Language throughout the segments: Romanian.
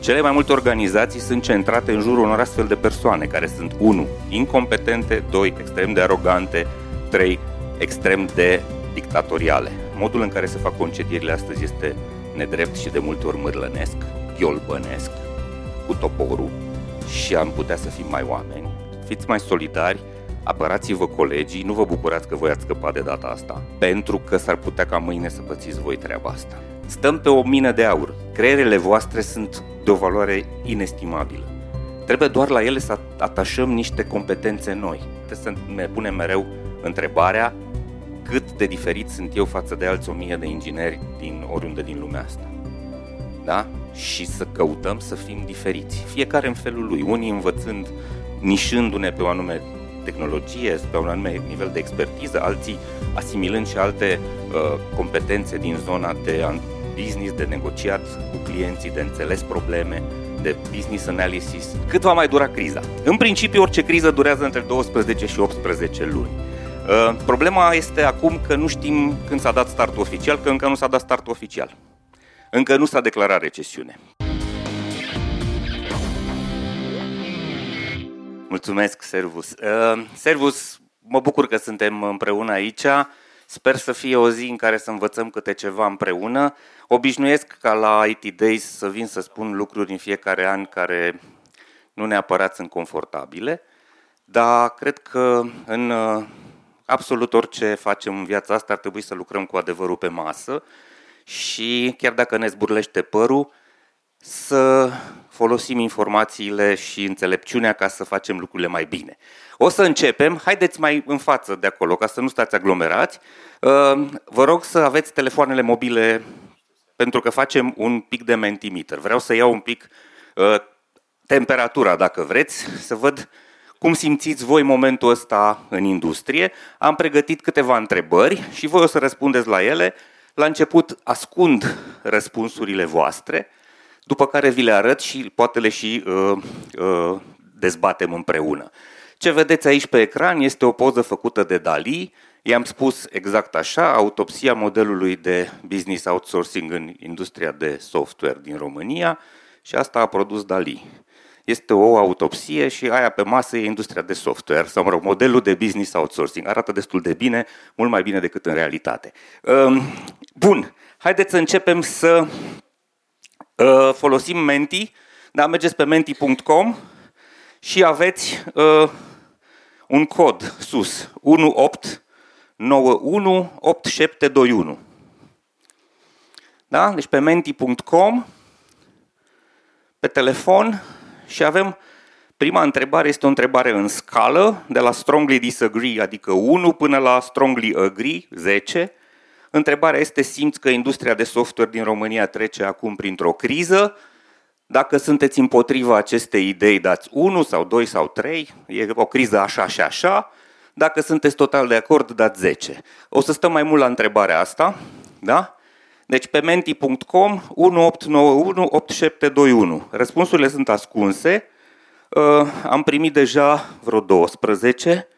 Cele mai multe organizații sunt centrate în jurul unor astfel de persoane care sunt 1. incompetente, 2. extrem de arogante, 3. extrem de dictatoriale. Modul în care se fac concedierile astăzi este nedrept și de multe ori mârlănesc, ghiolbănesc, cu toporul și am putea să fim mai oameni. Fiți mai solidari, apărați-vă colegii, nu vă bucurați că voi ați scăpat de data asta, pentru că s-ar putea ca mâine să pățiți voi treaba asta. Stăm pe o mină de aur. Creierele voastre sunt de o valoare inestimabilă. Trebuie doar la ele să atașăm niște competențe noi. Trebuie să ne punem mereu întrebarea cât de diferit sunt eu față de alți o mie de ingineri din oriunde din lumea asta. Da? Și să căutăm să fim diferiți, fiecare în felul lui, unii învățând, nișându-ne pe o anume tehnologie, pe un anume nivel de expertiză, alții asimilând și alte uh, competențe din zona de business, de negociat cu clienții, de înțeles probleme, de business analysis. Cât va mai dura criza? În principiu, orice criză durează între 12 și 18 luni. Uh, problema este acum că nu știm când s-a dat startul oficial, că încă nu s-a dat startul oficial. Încă nu s-a declarat recesiune. Mulțumesc, Servus. Uh, Servus, mă bucur că suntem împreună aici. Sper să fie o zi în care să învățăm câte ceva împreună. Obișnuiesc ca la IT Days să vin să spun lucruri în fiecare an care nu neapărat sunt confortabile, dar cred că în uh, absolut orice facem în viața asta ar trebui să lucrăm cu adevărul pe masă și chiar dacă ne zburlește părul, să folosim informațiile și înțelepciunea ca să facem lucrurile mai bine. O să începem, haideți mai în față de acolo, ca să nu stați aglomerați. Uh, vă rog să aveți telefoanele mobile, pentru că facem un pic de mentimeter. Vreau să iau un pic uh, temperatura, dacă vreți, să văd cum simțiți voi momentul ăsta în industrie. Am pregătit câteva întrebări și voi o să răspundeți la ele. La început ascund răspunsurile voastre, după care vi le arăt și poate le și uh, uh, dezbatem împreună. Ce vedeți aici pe ecran este o poză făcută de Dali. I-am spus exact așa, autopsia modelului de business outsourcing în industria de software din România și asta a produs Dali. Este o autopsie și aia pe masă e industria de software, sau mă rog, modelul de business outsourcing. Arată destul de bine, mult mai bine decât în realitate. Um, bun, haideți să începem să uh, folosim Menti. Da, mergeți pe menti.com și aveți uh, un cod sus, 18918721. Da? Deci pe menti.com, pe telefon și avem prima întrebare este o întrebare în scală, de la strongly disagree, adică 1, până la strongly agree, 10. Întrebarea este, simți că industria de software din România trece acum printr-o criză? Dacă sunteți împotriva acestei idei, dați 1 sau 2 sau 3, e o criză așa și așa. Dacă sunteți total de acord, dați 10. O să stăm mai mult la întrebarea asta, da? Deci pe menti.com 1891 8721. Răspunsurile sunt ascunse. Uh, am primit deja vreo 12.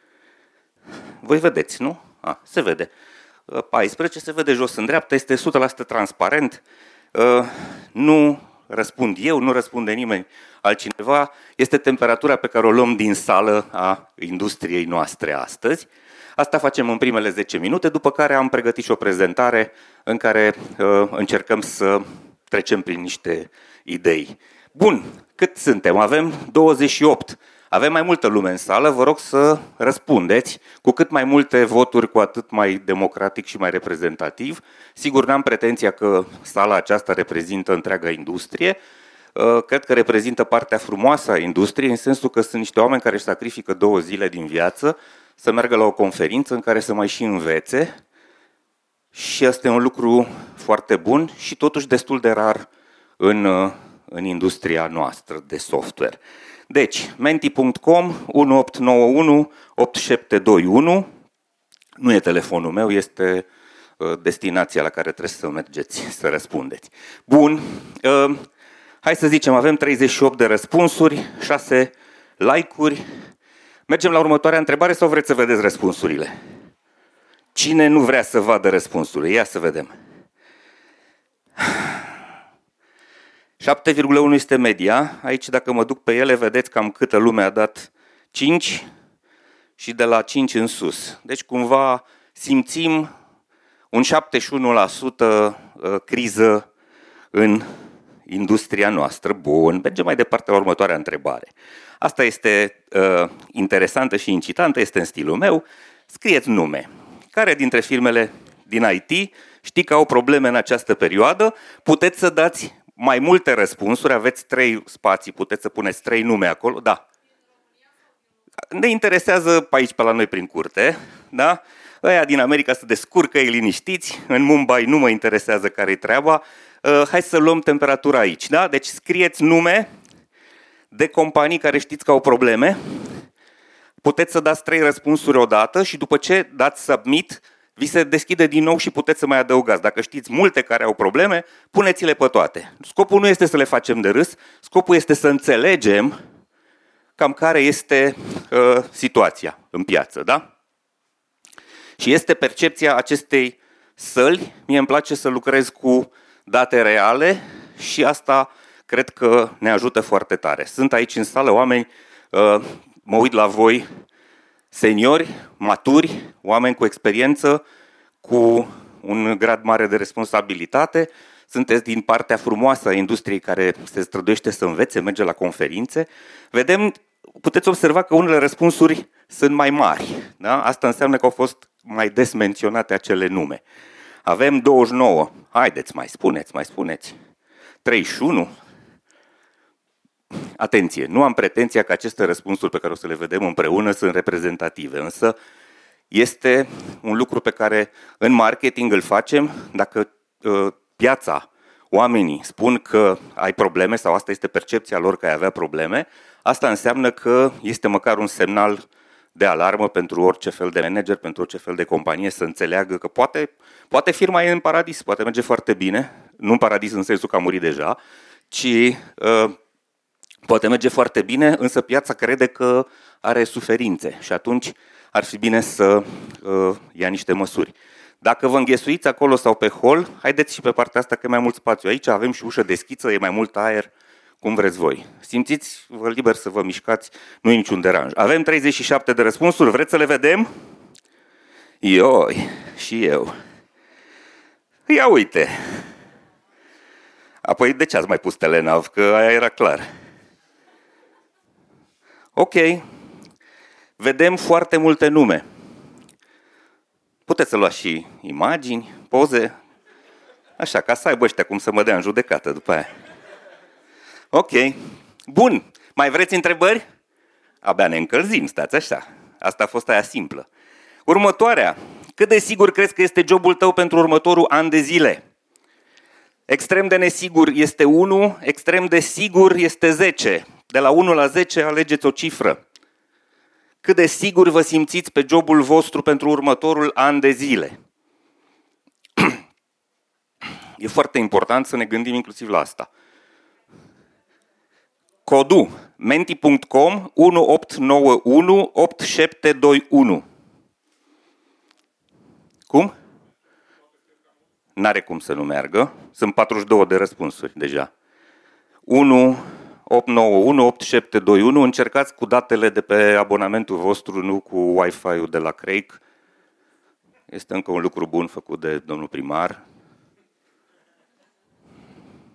Voi vedeți, nu? A, se vede. 14 uh, se vede jos în dreapta, este 100% transparent. Uh, nu răspund eu, nu răspunde nimeni altcineva, este temperatura pe care o luăm din sală a industriei noastre astăzi. Asta facem în primele 10 minute, după care am pregătit și o prezentare în care uh, încercăm să trecem prin niște idei. Bun, cât suntem? Avem 28. Avem mai multă lume în sală, vă rog să răspundeți. Cu cât mai multe voturi, cu atât mai democratic și mai reprezentativ. Sigur, n-am pretenția că sala aceasta reprezintă întreaga industrie. Uh, cred că reprezintă partea frumoasă a industriei, în sensul că sunt niște oameni care își sacrifică două zile din viață să meargă la o conferință în care să mai și învețe și asta e un lucru foarte bun și totuși destul de rar în, uh, în industria noastră de software. Deci, menti.com 1891 8721 nu e telefonul meu, este uh, destinația la care trebuie să mergeți să răspundeți. Bun, uh, hai să zicem, avem 38 de răspunsuri, 6 like-uri. Mergem la următoarea întrebare sau vreți să vedeți răspunsurile? Cine nu vrea să vadă răspunsurile? Ia să vedem. 7,1 este media. Aici, dacă mă duc pe ele, vedeți cam câtă lume a dat 5 și de la 5 în sus. Deci, cumva, simțim un 71% uh, criză în industria noastră. Bun, mergem mai departe la următoarea întrebare. Asta este uh, interesantă și incitantă, este în stilul meu. Scrieți nume. Care dintre firmele din IT știi că au probleme în această perioadă? Puteți să dați mai multe răspunsuri, aveți trei spații, puteți să puneți trei nume acolo. Da. Ne interesează pe aici, pe la noi, prin curte, da? Ăia din America se descurcă, ei liniștiți, în Mumbai nu mă interesează care-i treaba, uh, hai să luăm temperatura aici, da? Deci scrieți nume de companii care știți că au probleme, puteți să dați trei răspunsuri odată și după ce dați submit, vi se deschide din nou și puteți să mai adăugați. Dacă știți multe care au probleme, puneți-le pe toate. Scopul nu este să le facem de râs, scopul este să înțelegem cam care este uh, situația în piață, da? Și este percepția acestei săli. Mie îmi place să lucrez cu date reale și asta cred că ne ajută foarte tare. Sunt aici în sală oameni, uh, mă uit la voi, seniori, maturi, oameni cu experiență, cu un grad mare de responsabilitate, sunteți din partea frumoasă a industriei care se străduiește să învețe, merge la conferințe. Vedem, puteți observa că unele răspunsuri sunt mai mari. Da? Asta înseamnă că au fost mai des menționate acele nume. Avem 29. Haideți, mai spuneți, mai spuneți. 31. Atenție, nu am pretenția că aceste răspunsuri pe care o să le vedem împreună sunt reprezentative, însă este un lucru pe care în marketing îl facem dacă uh, piața, oamenii spun că ai probleme sau asta este percepția lor că ai avea probleme, asta înseamnă că este măcar un semnal de alarmă pentru orice fel de manager, pentru orice fel de companie să înțeleagă că poate, poate firma e în paradis, poate merge foarte bine, nu în paradis în sensul că a murit deja, ci uh, poate merge foarte bine, însă piața crede că are suferințe și atunci ar fi bine să uh, ia niște măsuri. Dacă vă înghesuiți acolo sau pe hol, haideți și pe partea asta că e mai mult spațiu. Aici avem și ușă deschisă, e mai mult aer, cum vreți voi. Simțiți-vă liber să vă mișcați, nu e niciun deranj. Avem 37 de răspunsuri, vreți să le vedem? Ioi, și eu. Ia uite. Apoi de ce ați mai pus telenav? Că aia era clar. Ok. Vedem foarte multe nume. Puteți să luați și imagini, poze, așa, ca să aibă ăștia cum să mă dea în judecată după aia. Ok. Bun. Mai vreți întrebări? Abia ne încălzim, stați așa. Asta a fost aia simplă. Următoarea. Cât de sigur crezi că este jobul tău pentru următorul an de zile? Extrem de nesigur este 1, extrem de sigur este 10. De la 1 la 10 alegeți o cifră. Cât de sigur vă simțiți pe jobul vostru pentru următorul an de zile? E foarte important să ne gândim inclusiv la asta. Codul menti.com 1891 8721. Cum? N-are cum să nu meargă. Sunt 42 de răspunsuri deja. 1 891 8721. Încercați cu datele de pe abonamentul vostru, nu cu Wi-Fi-ul de la Craig. Este încă un lucru bun făcut de domnul primar.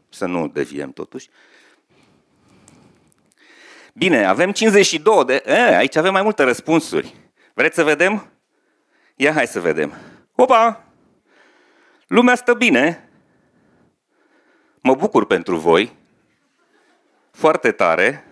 Să nu deviem totuși. Bine, avem 52 de... E, aici avem mai multe răspunsuri. Vreți să vedem? Ia hai să vedem. Opa! Lumea stă bine. Mă bucur pentru voi. Foarte tare.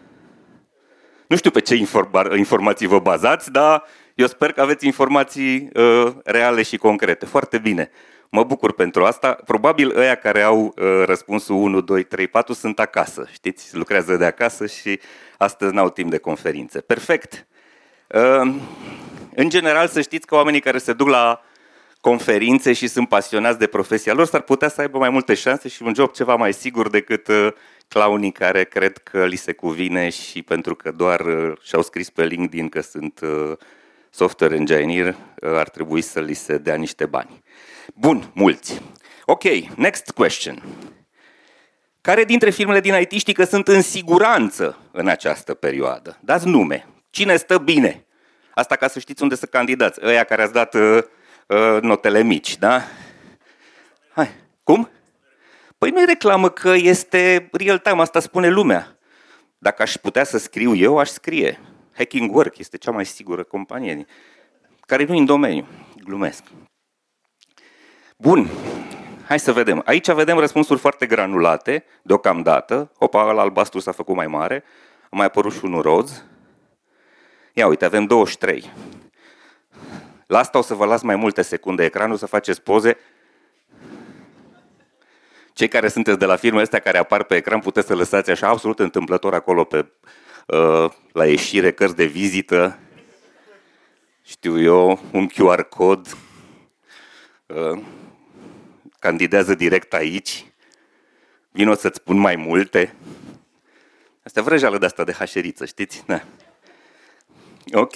Nu știu pe ce informa- informații vă bazați, dar eu sper că aveți informații uh, reale și concrete. Foarte bine. Mă bucur pentru asta. Probabil ăia care au uh, răspunsul 1, 2, 3, 4 sunt acasă. Știți, lucrează de acasă și astăzi n-au timp de conferințe. Perfect. Uh, în general, să știți că oamenii care se duc la conferințe și sunt pasionați de profesia lor, s-ar putea să aibă mai multe șanse și un job ceva mai sigur decât uh, clownii care cred că li se cuvine și pentru că doar uh, și-au scris pe LinkedIn că sunt uh, software engineer, uh, ar trebui să li se dea niște bani. Bun, mulți. Ok, next question. Care dintre firmele din IT știi că sunt în siguranță în această perioadă? Dați nume. Cine stă bine? Asta ca să știți unde să candidați. Ăia care ați dat uh, uh, notele mici, da? Hai. Cum? Păi nu-i reclamă că este real time, asta spune lumea. Dacă aș putea să scriu eu, aș scrie. Hacking Work este cea mai sigură companie care nu în domeniu. Glumesc. Bun, hai să vedem. Aici vedem răspunsuri foarte granulate, deocamdată. Opa, ăla albastru s-a făcut mai mare. A mai apărut și unul roz. Ia uite, avem 23. La asta o să vă las mai multe secunde ecranul să faceți poze. Cei care sunteți de la firme astea care apar pe ecran puteți să lăsați așa absolut întâmplător acolo pe, uh, la ieșire, cărți de vizită, știu eu, un QR cod, uh, candidează direct aici, vin o să-ți spun mai multe. Asta vrăjeală de asta de hașeriță, știți? Da. Ok.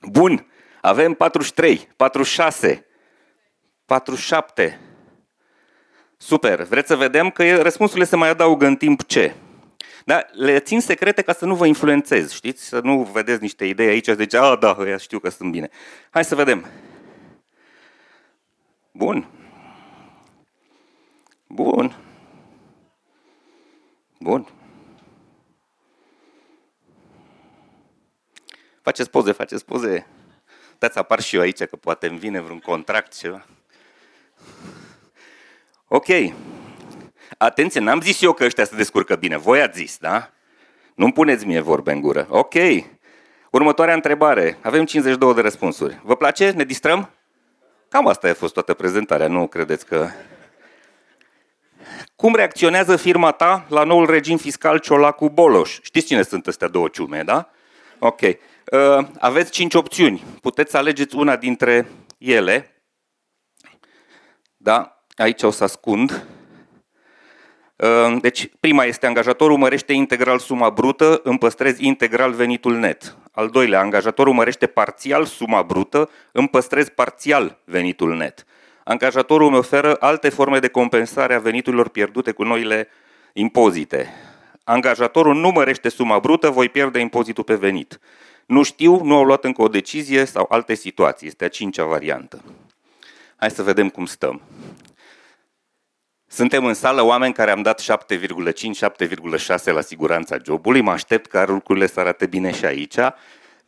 Bun. Avem 43, 46, 47. Super. Vreți să vedem că răspunsurile se mai adaugă în timp ce? Da, le țin secrete ca să nu vă influențez, știți? Să nu vedeți niște idei aici și zice, a, da, ăia știu că sunt bine. Hai să vedem. Bun. Bun. Bun. Faceți poze, faceți poze. Dați apar și eu aici, că poate îmi vine vreun contract, ceva. Ok. Atenție, n-am zis eu că ăștia se descurcă bine. Voi ați zis, da? Nu-mi puneți mie vorbe în gură. Ok. Următoarea întrebare. Avem 52 de răspunsuri. Vă place? Ne distrăm? Cam asta a fost toată prezentarea. Nu credeți că... Cum reacționează firma ta la noul regim fiscal Ciolacu Boloș? Știți cine sunt astea două ciume, da? Ok. Uh, aveți cinci opțiuni. Puteți să alegeți una dintre ele. Da? Aici o să ascund. Ehm, deci, prima este angajatorul mărește integral suma brută, îmi păstrez integral venitul net. Al doilea, angajatorul mărește parțial suma brută, îmi păstrez parțial venitul net. Angajatorul îmi oferă alte forme de compensare a veniturilor pierdute cu noile impozite. Angajatorul nu mărește suma brută, voi pierde impozitul pe venit. Nu știu, nu au luat încă o decizie sau alte situații. Este a cincea variantă. Hai să vedem cum stăm. Suntem în sală oameni care am dat 7,5-7,6 la siguranța jobului. Mă aștept ca lucrurile să arate bine și aici.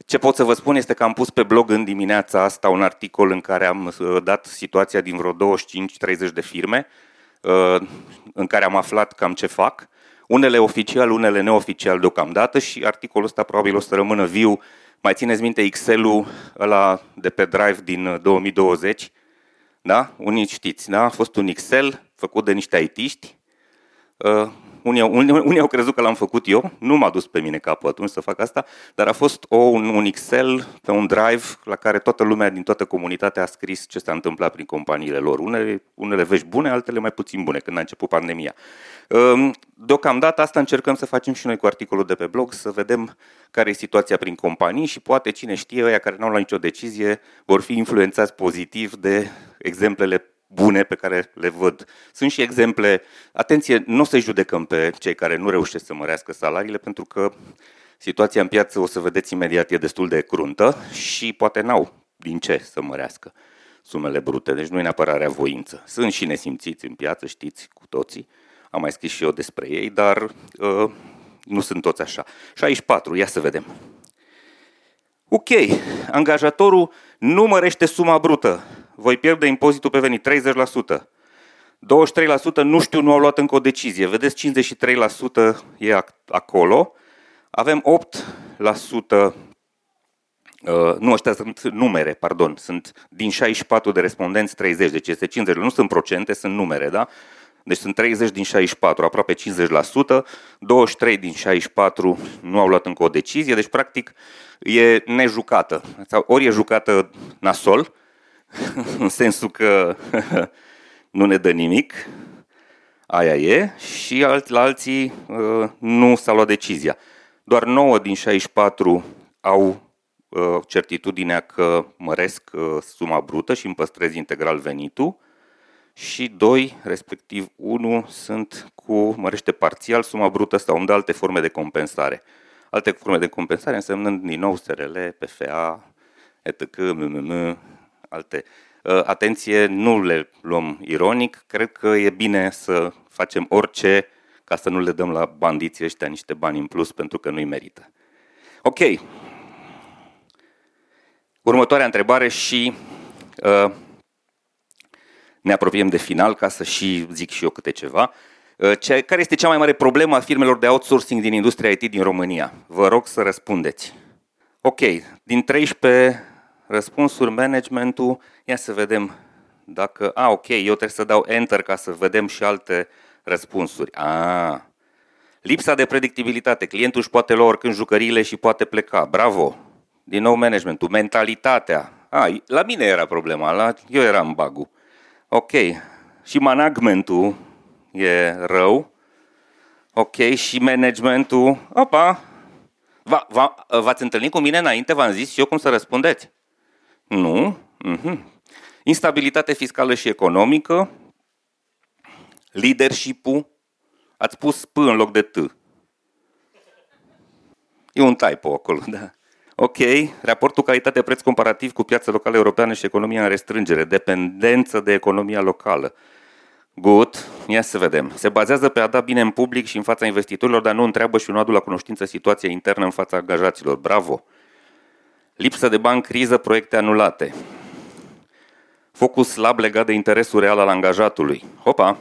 Ce pot să vă spun este că am pus pe blog în dimineața asta un articol în care am uh, dat situația din vreo 25-30 de firme, uh, în care am aflat cam ce fac. Unele oficial, unele neoficial deocamdată și articolul ăsta probabil o să rămână viu. Mai țineți minte Excel-ul ăla de pe Drive din 2020? Uh, da? Unii știți, da? A fost un Excel făcut de niște aitiști. Uh, unii, unii, unii au crezut că l-am făcut eu, nu m-a dus pe mine capul atunci să fac asta, dar a fost o, un, un Excel pe un drive la care toată lumea din toată comunitatea a scris ce s-a întâmplat prin companiile lor. Unele, unele vești bune, altele mai puțin bune când a început pandemia. Uh, deocamdată asta încercăm să facem și noi cu articolul de pe blog, să vedem care e situația prin companii și poate cine știe, ăia care nu au luat nicio decizie vor fi influențați pozitiv de exemplele bune pe care le văd. Sunt și exemple, atenție, nu o să judecăm pe cei care nu reușesc să mărească salariile, pentru că situația în piață, o să vedeți imediat, e destul de cruntă și poate n-au din ce să mărească sumele brute, deci nu e neapărat voință. Sunt și nesimțiți în piață, știți cu toții, am mai scris și eu despre ei, dar uh, nu sunt toți așa. 64, ia să vedem. Ok, angajatorul nu mărește suma brută voi pierde impozitul pe venit 30%. 23% nu știu, nu au luat încă o decizie. Vedeți, 53% e acolo. Avem 8%, uh, nu, ăștia sunt numere, pardon, sunt din 64 de respondenți 30, deci este 50, nu sunt procente, sunt numere, da? Deci sunt 30 din 64, aproape 50%, 23 din 64 nu au luat încă o decizie, deci practic e nejucată. Ori e jucată nasol, în sensul că nu ne dă nimic, aia e, și la alții uh, nu s-a luat decizia. Doar 9 din 64 au uh, certitudinea că măresc uh, suma brută și îmi păstrez integral venitul și 2, respectiv 1, sunt cu mărește parțial suma brută sau de alte forme de compensare. Alte forme de compensare însemnând din nou SRL, PFA, etc., MMM, alte. Uh, atenție, nu le luăm ironic, cred că e bine să facem orice ca să nu le dăm la bandiții ăștia niște bani în plus pentru că nu-i merită. Ok. Următoarea întrebare și uh, ne apropiem de final ca să și zic și eu câte ceva. Uh, ce, care este cea mai mare problemă a firmelor de outsourcing din industria IT din România? Vă rog să răspundeți. Ok, din 13 răspunsuri, managementul, ia să vedem dacă... A, ok, eu trebuie să dau Enter ca să vedem și alte răspunsuri. A, lipsa de predictibilitate. Clientul își poate lua oricând jucăriile și poate pleca. Bravo! Din nou managementul. Mentalitatea. A, la mine era problema, la, eu eram bagul. Ok. Și managementul e rău. Ok. Și managementul... Opa! Va, va, v-ați întâlnit cu mine înainte? V-am zis și eu cum să răspundeți? Nu. Mm-hmm. Instabilitate fiscală și economică. Leadership-ul. Ați pus P în loc de T. E un typo acolo, da. Ok, raportul calitate-preț comparativ cu piața locală europeană și economia în restrângere, dependență de economia locală. Good, ia să vedem. Se bazează pe a da bine în public și în fața investitorilor, dar nu întreabă și nu adu la cunoștință situația internă în fața angajaților. Bravo! Lipsă de bani, criză, proiecte anulate. Focus slab legat de interesul real al angajatului. Hopa!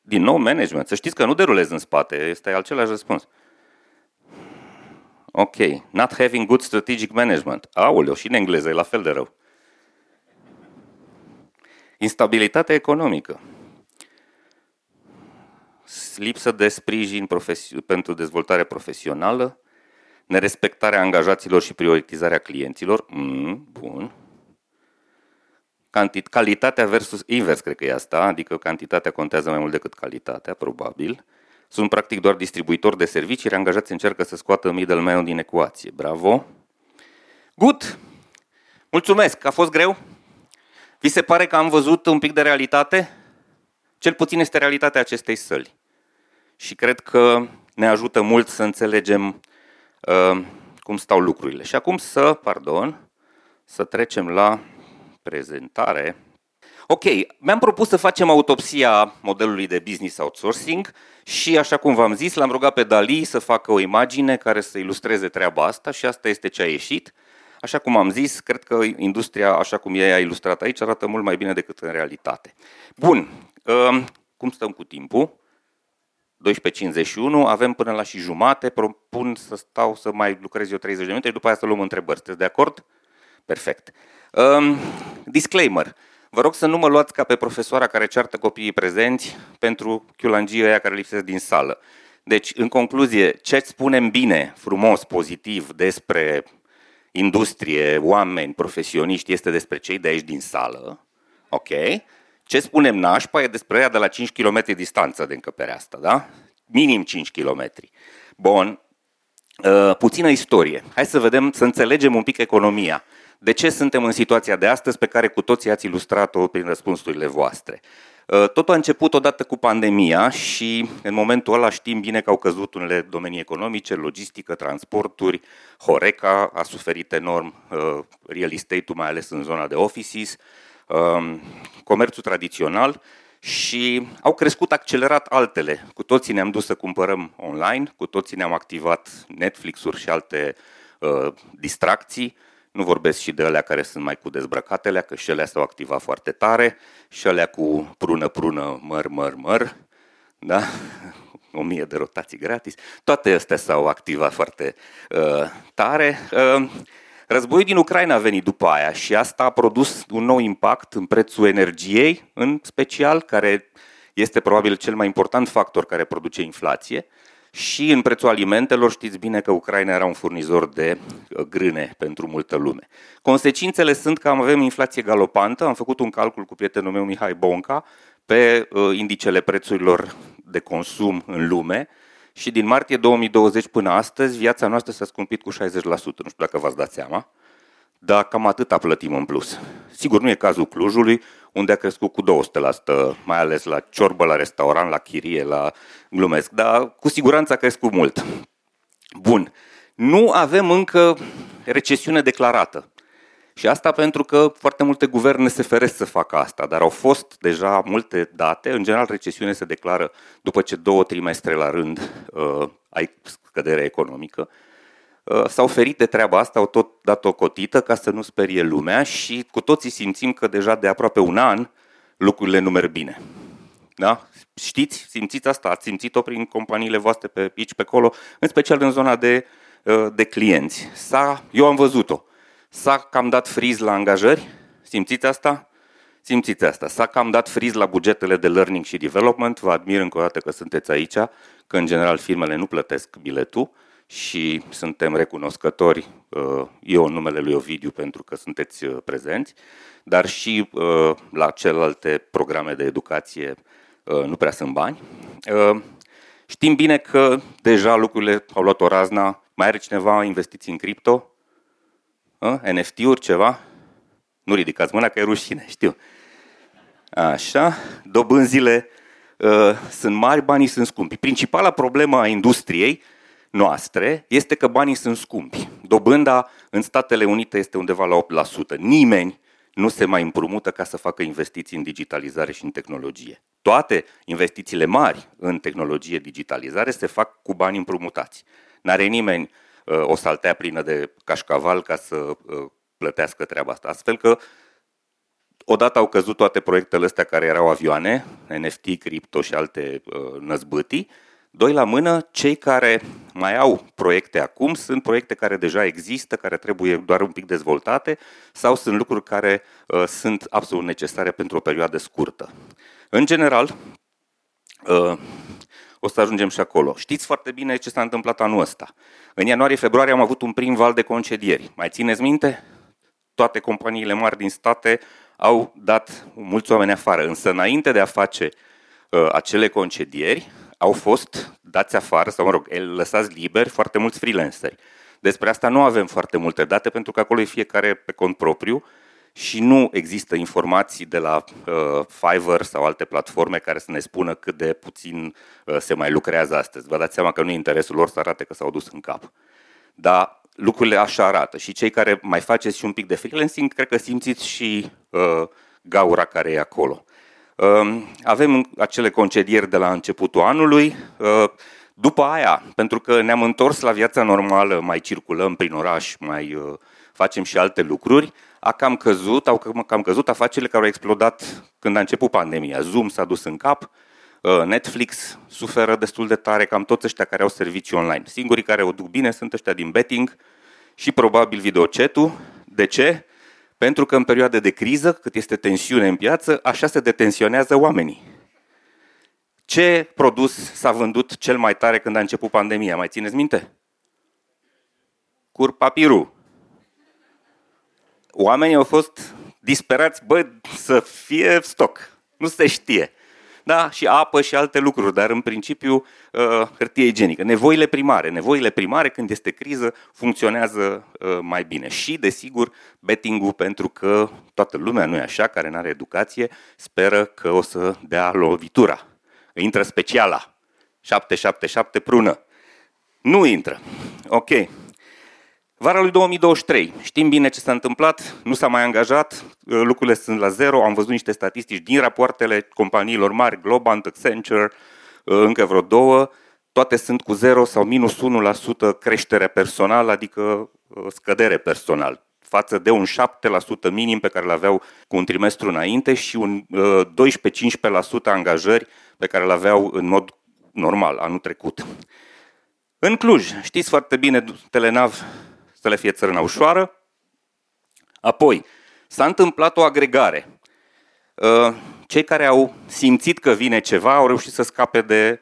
Din nou management. Să știți că nu derulez în spate, este același răspuns. Ok. Not having good strategic management. Aoleu, și în engleză e la fel de rău. Instabilitate economică. Lipsă de sprijin pentru dezvoltare profesională. Nerespectarea angajaților și prioritizarea clienților. Mm, bun. Cantit- calitatea versus invers, cred că e asta, adică cantitatea contează mai mult decât calitatea, probabil. Sunt practic doar distribuitori de servicii, reangajați încearcă să scoată middleman din ecuație. Bravo! Good! Mulțumesc! A fost greu? Vi se pare că am văzut un pic de realitate? Cel puțin este realitatea acestei săli. Și cred că ne ajută mult să înțelegem uh, cum stau lucrurile. Și acum să, pardon, să trecem la prezentare. Ok, mi-am propus să facem autopsia modelului de business outsourcing și, așa cum v-am zis, l-am rugat pe Dali să facă o imagine care să ilustreze treaba asta și asta este ce a ieșit. Așa cum am zis, cred că industria, așa cum ea a ilustrat aici, arată mult mai bine decât în realitate. Bun, um, cum stăm cu timpul? 12.51, avem până la și jumate, propun să stau să mai lucrez eu 30 de minute și după aia să luăm întrebări. Sunteți de acord? Perfect. Um, disclaimer. Vă rog să nu mă luați ca pe profesoara care ceartă copiii prezenți pentru chiulangii ăia care lipsesc din sală. Deci, în concluzie, ce spunem bine, frumos, pozitiv despre industrie, oameni, profesioniști, este despre cei de aici din sală, ok? Ce spunem nașpa e despre ea de la 5 km distanță de încăperea asta, da? Minim 5 km. Bun, uh, puțină istorie. Hai să vedem, să înțelegem un pic economia de ce suntem în situația de astăzi pe care cu toții ați ilustrat-o prin răspunsurile voastre. Uh, totul a început odată cu pandemia și în momentul ăla știm bine că au căzut unele domenii economice, logistică, transporturi, Horeca a suferit enorm, uh, real estate-ul mai ales în zona de offices, um, comerțul tradițional și au crescut accelerat altele. Cu toții ne-am dus să cumpărăm online, cu toții ne-am activat Netflix-uri și alte uh, distracții, nu vorbesc și de alea care sunt mai cu dezbrăcatele, că și alea s-au activat foarte tare, și alea cu prună-prună, măr, măr, măr, da? o mie de rotații gratis. Toate astea s-au activat foarte uh, tare. Uh, războiul din Ucraina a venit după aia și asta a produs un nou impact în prețul energiei, în special, care este probabil cel mai important factor care produce inflație. Uh, și în prețul alimentelor știți bine că Ucraina era un furnizor de uh, grâne pentru multă lume. Consecințele sunt că avem inflație galopantă, am făcut un calcul cu prietenul meu Mihai Bonca pe uh, indicele prețurilor de consum în lume și din martie 2020 până astăzi viața noastră s-a scumpit cu 60%, nu știu dacă v-ați dat seama. dar cam atâta plătim în plus. Sigur, nu e cazul Clujului, unde a crescut cu 200%, mai ales la ciorbă, la restaurant, la chirie, la glumesc, dar cu siguranță a crescut mult. Bun. Nu avem încă recesiune declarată. Și asta pentru că foarte multe guverne se feresc să facă asta, dar au fost deja multe date. În general, recesiune se declară după ce două trimestre la rând uh, ai scădere economică. Uh, s-au ferit de treaba asta, au tot dat o cotită ca să nu sperie lumea și cu toții simțim că deja de aproape un an lucrurile nu merg bine. Da? Știți, simțiți asta, ați simțit-o prin companiile voastre pe aici, pe acolo, în special în zona de, uh, de clienți. S-a, eu am văzut-o. S-a cam dat friz la angajări, simțiți asta? Simțiți asta. S-a cam dat friz la bugetele de learning și development. Vă admir încă o dată că sunteți aici, că în general firmele nu plătesc biletul și suntem recunoscători, uh, eu în numele lui Ovidiu, pentru că sunteți uh, prezenți, dar și uh, la celelalte programe de educație nu prea sunt bani. Știm bine că deja lucrurile au luat o razna. Mai are cineva investiții în cripto? NFT-uri, ceva? Nu ridicați mâna că e rușine, știu. Așa, dobânzile uh, sunt mari, banii sunt scumpi. Principala problemă a industriei noastre este că banii sunt scumpi. Dobânda în Statele Unite este undeva la 8%. Nimeni nu se mai împrumută ca să facă investiții în digitalizare și în tehnologie. Toate investițiile mari în tehnologie digitalizare se fac cu bani împrumutați. N-are nimeni uh, o saltea plină de cașcaval ca să uh, plătească treaba asta. Astfel că odată au căzut toate proiectele astea care erau avioane, NFT, cripto și alte uh, năzbâtii, Doi la mână, cei care mai au proiecte acum sunt proiecte care deja există, care trebuie doar un pic dezvoltate sau sunt lucruri care uh, sunt absolut necesare pentru o perioadă scurtă. În general, uh, o să ajungem și acolo. Știți foarte bine ce s-a întâmplat anul ăsta. În ianuarie-februarie am avut un prim val de concedieri. Mai țineți minte? Toate companiile mari din state au dat mulți oameni afară. Însă înainte de a face uh, acele concedieri, au fost dați afară, sau mă rog, lăsați liberi foarte mulți freelanceri. Despre asta nu avem foarte multe date, pentru că acolo e fiecare pe cont propriu și nu există informații de la uh, Fiverr sau alte platforme care să ne spună cât de puțin uh, se mai lucrează astăzi. Vă dați seama că nu e interesul lor să arate că s-au dus în cap. Dar lucrurile așa arată. Și cei care mai faceți și un pic de freelancing, cred că simțiți și uh, gaura care e acolo. Ehm, avem acele concedieri de la începutul anului. Ehm, după aia, pentru că ne-am întors la viața normală, mai circulăm prin oraș, mai ehm, facem și alte lucruri, a cam căzut, au cam căzut afacerile care au explodat când a început pandemia. Zoom s-a dus în cap, Netflix suferă destul de tare, cam toți ăștia care au servicii online. Singurii care o duc bine sunt ăștia din betting și probabil videocetul. De ce? Pentru că în perioade de criză, cât este tensiune în piață, așa se detensionează oamenii. Ce produs s-a vândut cel mai tare când a început pandemia? Mai țineți minte? Curpapirul. Oamenii au fost disperați, bă, să fie stoc. Nu se știe da, și apă și alte lucruri, dar în principiu uh, hârtie igienică. Nevoile primare. Nevoile primare, când este criză, funcționează uh, mai bine. Și, desigur, betting-ul, pentru că toată lumea, nu e așa, care nu are educație, speră că o să dea lovitura. Intră speciala. 777 prună. Nu intră. Ok. Vara lui 2023, știm bine ce s-a întâmplat, nu s-a mai angajat, uh, lucrurile sunt la zero, am văzut niște statistici din rapoartele companiilor mari, Globant, Accenture, uh, încă vreo două, toate sunt cu 0 sau minus 1% creștere personal, adică uh, scădere personal, față de un 7% minim pe care îl aveau cu un trimestru înainte și un 12-15% angajări pe care îl aveau în mod normal anul trecut. În Cluj, știți foarte bine, Telenav să le fie țărâna ușoară. Apoi, s-a întâmplat o agregare. Uh, cei care au simțit că vine ceva au reușit să scape de,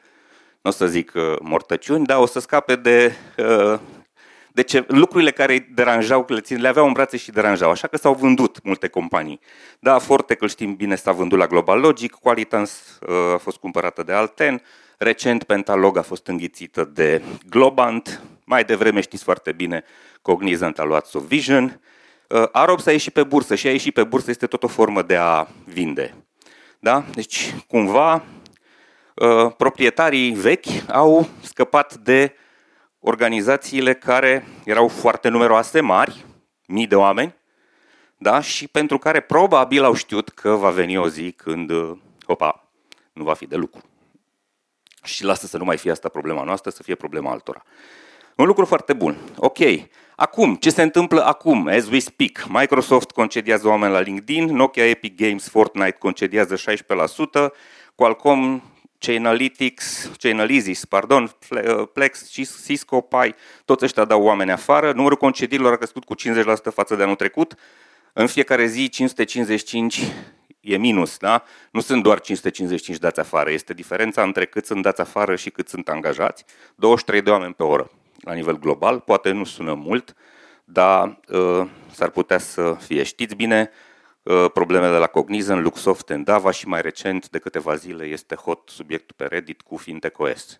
nu o să zic uh, mortăciuni, dar o să scape de, uh, de ce, lucrurile care îi deranjau, le, le aveau în brațe și deranjau. Așa că s-au vândut multe companii. Da, Forte, că știm bine, s-a vândut la Global Logic, Qualitans a fost cumpărată de Alten, recent Pentalog a fost înghițită de Globant, mai devreme știți foarte bine Cognizant a luat Subvision, Uh, Arops a ieșit pe bursă și a ieșit pe bursă este tot o formă de a vinde. Da? Deci, cumva, uh, proprietarii vechi au scăpat de organizațiile care erau foarte numeroase, mari, mii de oameni, da? și pentru care probabil au știut că va veni o zi când, hopa, nu va fi de lucru. Și lasă să nu mai fie asta problema noastră, să fie problema altora. Un lucru foarte bun. Ok. Acum, ce se întâmplă acum, as we speak? Microsoft concediază oameni la LinkedIn, Nokia Epic Games, Fortnite concediază 16%, Qualcomm, Chainalytics, Chainalysis, pardon, uh, Plex, Cisco, Pi, toți ăștia dau oameni afară. Numărul concedierilor a crescut cu 50% față de anul trecut. În fiecare zi 555 e minus, da? Nu sunt doar 555 dați afară, este diferența între cât sunt dați afară și cât sunt angajați. 23 de oameni pe oră la nivel global, poate nu sună mult, dar uh, s-ar putea să fie. Știți bine, uh, problemele la Cognizant, Luxoft, Endava și mai recent, de câteva zile, este hot subiectul pe Reddit cu Fintech OS.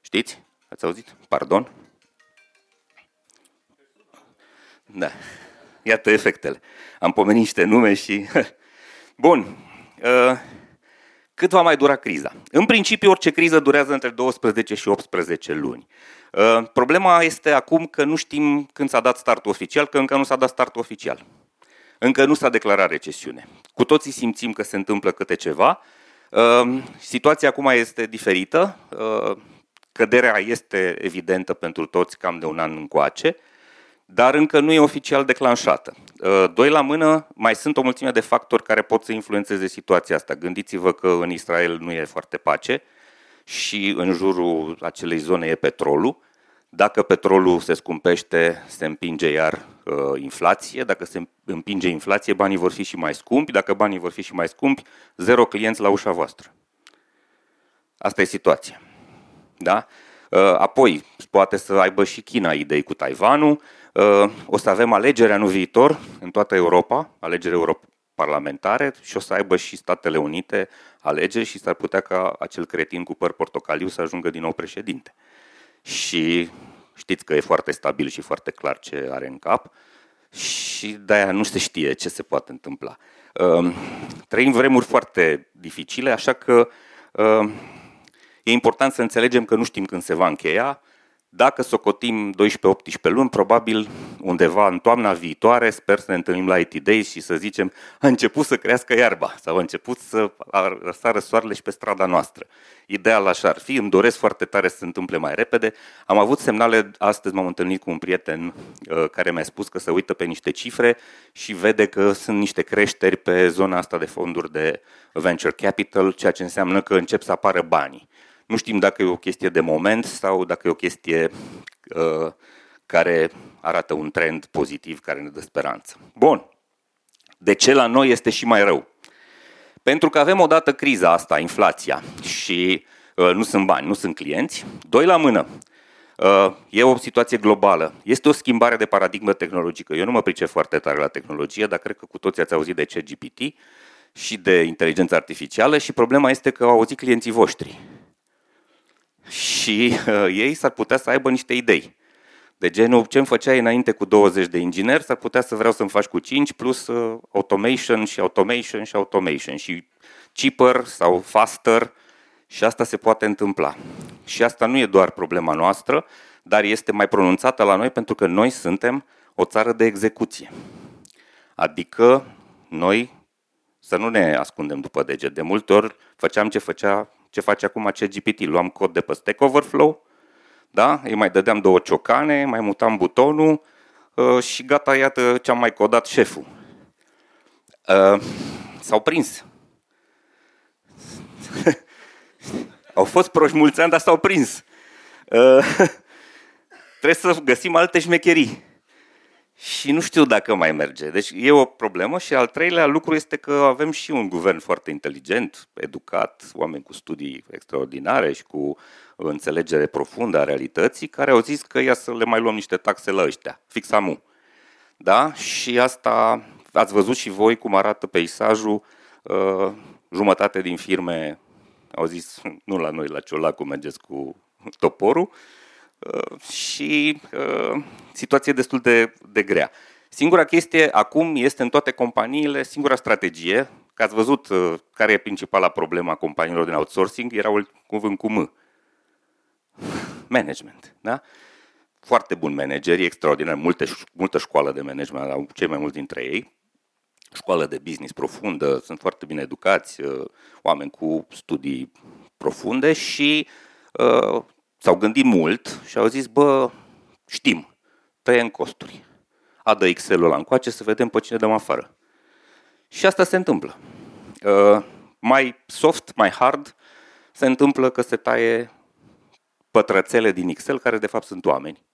Știți? Ați auzit? Pardon? Da. Iată efectele. Am pomenit niște nume și... Bun. Uh, cât va mai dura criza? În principiu, orice criză durează între 12 și 18 luni. Uh, problema este acum că nu știm când s-a dat startul oficial, că încă nu s-a dat startul oficial. Încă nu s-a declarat recesiune. Cu toții simțim că se întâmplă câte ceva. Uh, situația acum este diferită. Uh, căderea este evidentă pentru toți cam de un an încoace, dar încă nu e oficial declanșată. Doi la mână, mai sunt o mulțime de factori care pot să influențeze situația asta. Gândiți-vă că în Israel nu e foarte pace și în jurul acelei zone e petrolul. Dacă petrolul se scumpește, se împinge iar uh, inflație. Dacă se împinge inflație, banii vor fi și mai scumpi. Dacă banii vor fi și mai scumpi, zero clienți la ușa voastră. Asta e situația. Da? Uh, apoi, poate să aibă și China idei cu Taiwanul. Uh, o să avem alegeri anul viitor în toată Europa, alegeri parlamentare și o să aibă și Statele Unite alegeri și s-ar putea ca acel cretin cu păr portocaliu să ajungă din nou președinte. Și știți că e foarte stabil și foarte clar ce are în cap și de-aia nu se știe ce se poate întâmpla. Um, trăim vremuri foarte dificile, așa că um, e important să înțelegem că nu știm când se va încheia, dacă socotim 12-18 luni, probabil undeva în toamna viitoare, sper să ne întâlnim la IT Days și să zicem a început să crească iarba sau a început să răsară soarele și pe strada noastră. Ideal așa ar fi, îmi doresc foarte tare să se întâmple mai repede. Am avut semnale, astăzi m-am întâlnit cu un prieten uh, care mi-a spus că se uită pe niște cifre și vede că sunt niște creșteri pe zona asta de fonduri de venture capital, ceea ce înseamnă că încep să apară banii. Nu știm dacă e o chestie de moment sau dacă e o chestie uh, care arată un trend pozitiv care ne dă speranță. Bun. De ce la noi este și mai rău? Pentru că avem odată criza asta, inflația, și uh, nu sunt bani, nu sunt clienți. Doi la mână. Uh, e o situație globală. Este o schimbare de paradigmă tehnologică. Eu nu mă pricep foarte tare la tehnologie, dar cred că cu toții ați auzit de CGPT și de inteligență artificială și problema este că au auzit clienții voștri și uh, ei s-ar putea să aibă niște idei. De genul, ce îmi făceai înainte cu 20 de ingineri, s-ar putea să vreau să-mi faci cu 5 plus uh, automation și automation și automation și cheaper sau faster și asta se poate întâmpla. Și asta nu e doar problema noastră, dar este mai pronunțată la noi pentru că noi suntem o țară de execuție. Adică noi să nu ne ascundem după deget. De multe ori făceam ce făcea ce face acum CGPT. Luam cod de pe Stack Overflow, da? îi mai dădeam două ciocane, mai mutam butonul uh, și gata, iată ce am mai codat șeful. Uh, s-au prins. Au fost proști mulți ani, dar s-au prins. Uh, trebuie să găsim alte șmecherii și nu știu dacă mai merge. Deci e o problemă și al treilea lucru este că avem și un guvern foarte inteligent, educat, oameni cu studii extraordinare și cu înțelegere profundă a realității, care au zis că ia să le mai luăm niște taxe la ăștia, fix amu. Da? Și asta ați văzut și voi cum arată peisajul. Uh, jumătate din firme au zis, nu la noi, la Ciolacu mergeți cu toporul, Uh, și uh, situație destul de, de grea. Singura chestie acum este în toate companiile, singura strategie, că ați văzut uh, care e principala problema companiilor din outsourcing, era un cuvânt cu M. Management. Da? Foarte buni manageri, extraordinar, multe, multă școală de management, au cei mai mulți dintre ei, școală de business profundă, sunt foarte bine educați, uh, oameni cu studii profunde și uh, s-au gândit mult și au zis, bă, știm, tăiem costuri. Adă Excel-ul ăla încoace să vedem pe cine dăm afară. Și asta se întâmplă. Uh, mai soft, mai hard, se întâmplă că se taie pătrățele din Excel, care de fapt sunt oameni.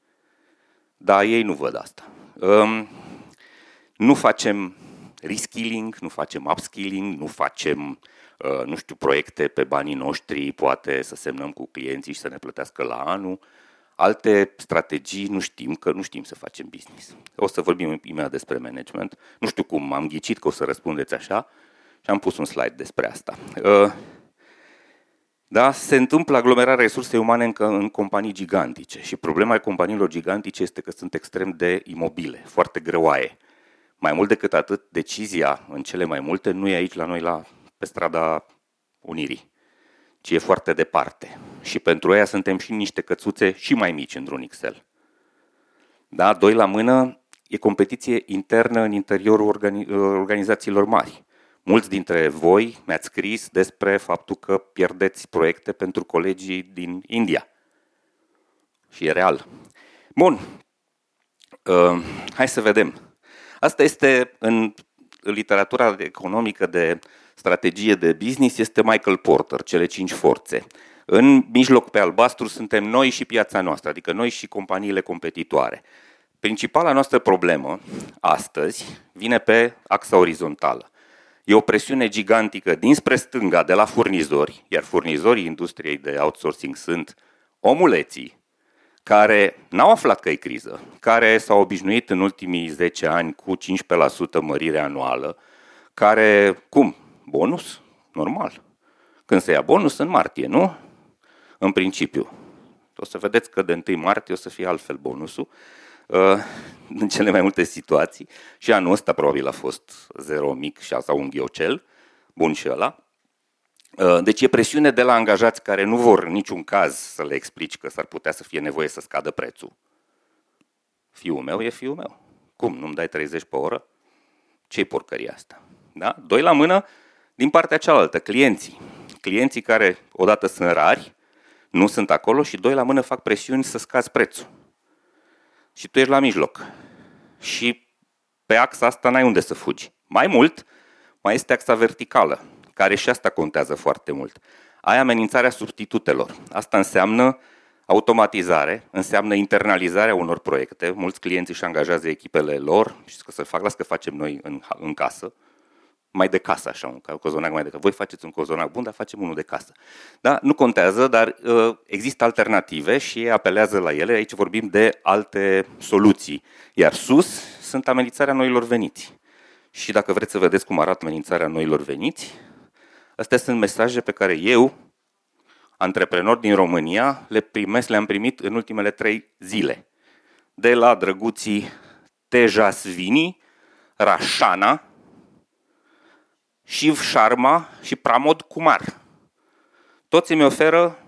Dar ei nu văd asta. Um, nu facem reskilling, nu facem upskilling, nu facem, uh, nu știu, proiecte pe banii noștri, poate să semnăm cu clienții și să ne plătească la anul. Alte strategii nu știm, că nu știm să facem business. O să vorbim imediat despre management. Nu știu cum, am ghicit că o să răspundeți așa și am pus un slide despre asta. Uh, da, se întâmplă aglomerarea resursei umane în, în companii gigantice și problema companiilor gigantice este că sunt extrem de imobile, foarte greoaie. Mai mult decât atât, decizia în cele mai multe nu e aici la noi la, pe strada Unirii, ci e foarte departe. Și pentru ea suntem și niște cățuțe și mai mici într-un Excel. Da, doi la mână, e competiție internă în interiorul organi- organizațiilor mari. Mulți dintre voi mi-ați scris despre faptul că pierdeți proiecte pentru colegii din India. Și e real. Bun. Uh, hai să vedem. Asta este în literatura economică de strategie de business, este Michael Porter, cele cinci forțe. În mijloc pe albastru suntem noi și piața noastră, adică noi și companiile competitoare. Principala noastră problemă astăzi vine pe axa orizontală. E o presiune gigantică dinspre stânga de la furnizori, iar furnizorii industriei de outsourcing sunt omuleții, care n-au aflat că e criză, care s-au obișnuit în ultimii 10 ani cu 15% mărire anuală, care, cum? Bonus? Normal. Când se ia bonus? În martie, nu? În principiu. O să vedeți că de 1 martie o să fie altfel bonusul, uh, în cele mai multe situații. Și anul ăsta probabil a fost zero mic și sau un ghiocel, bun și ăla. Uh, deci e presiune de la angajați care nu vor în niciun caz să le explici că s-ar putea să fie nevoie să scadă prețul. Fiul meu e fiul meu. Cum, nu-mi dai 30 pe oră? Ce-i porcăria asta? Da? Doi la mână, din partea cealaltă, clienții. Clienții care odată sunt rari, nu sunt acolo și doi la mână fac presiuni să scazi prețul. Și tu ești la mijloc. Și pe axa asta n-ai unde să fugi. Mai mult, mai este axa verticală care și asta contează foarte mult. Ai amenințarea substitutelor. Asta înseamnă automatizare, înseamnă internalizarea unor proiecte. Mulți clienți își angajează echipele lor și că să fac, las că facem noi în, în casă, mai de casă, așa, un cozonac mai de casă. Voi faceți un cozonac bun, dar facem unul de casă. Da? Nu contează, dar uh, există alternative și ei apelează la ele. Aici vorbim de alte soluții. Iar sus sunt amenințarea noilor veniți. Și dacă vreți să vedeți cum arată amenințarea noilor veniți, Astea sunt mesaje pe care eu, antreprenor din România, le primesc, le-am primit în ultimele trei zile. De la drăguții Tejasvini, Rașana, Shiv Sharma și Pramod Kumar. Toți îmi oferă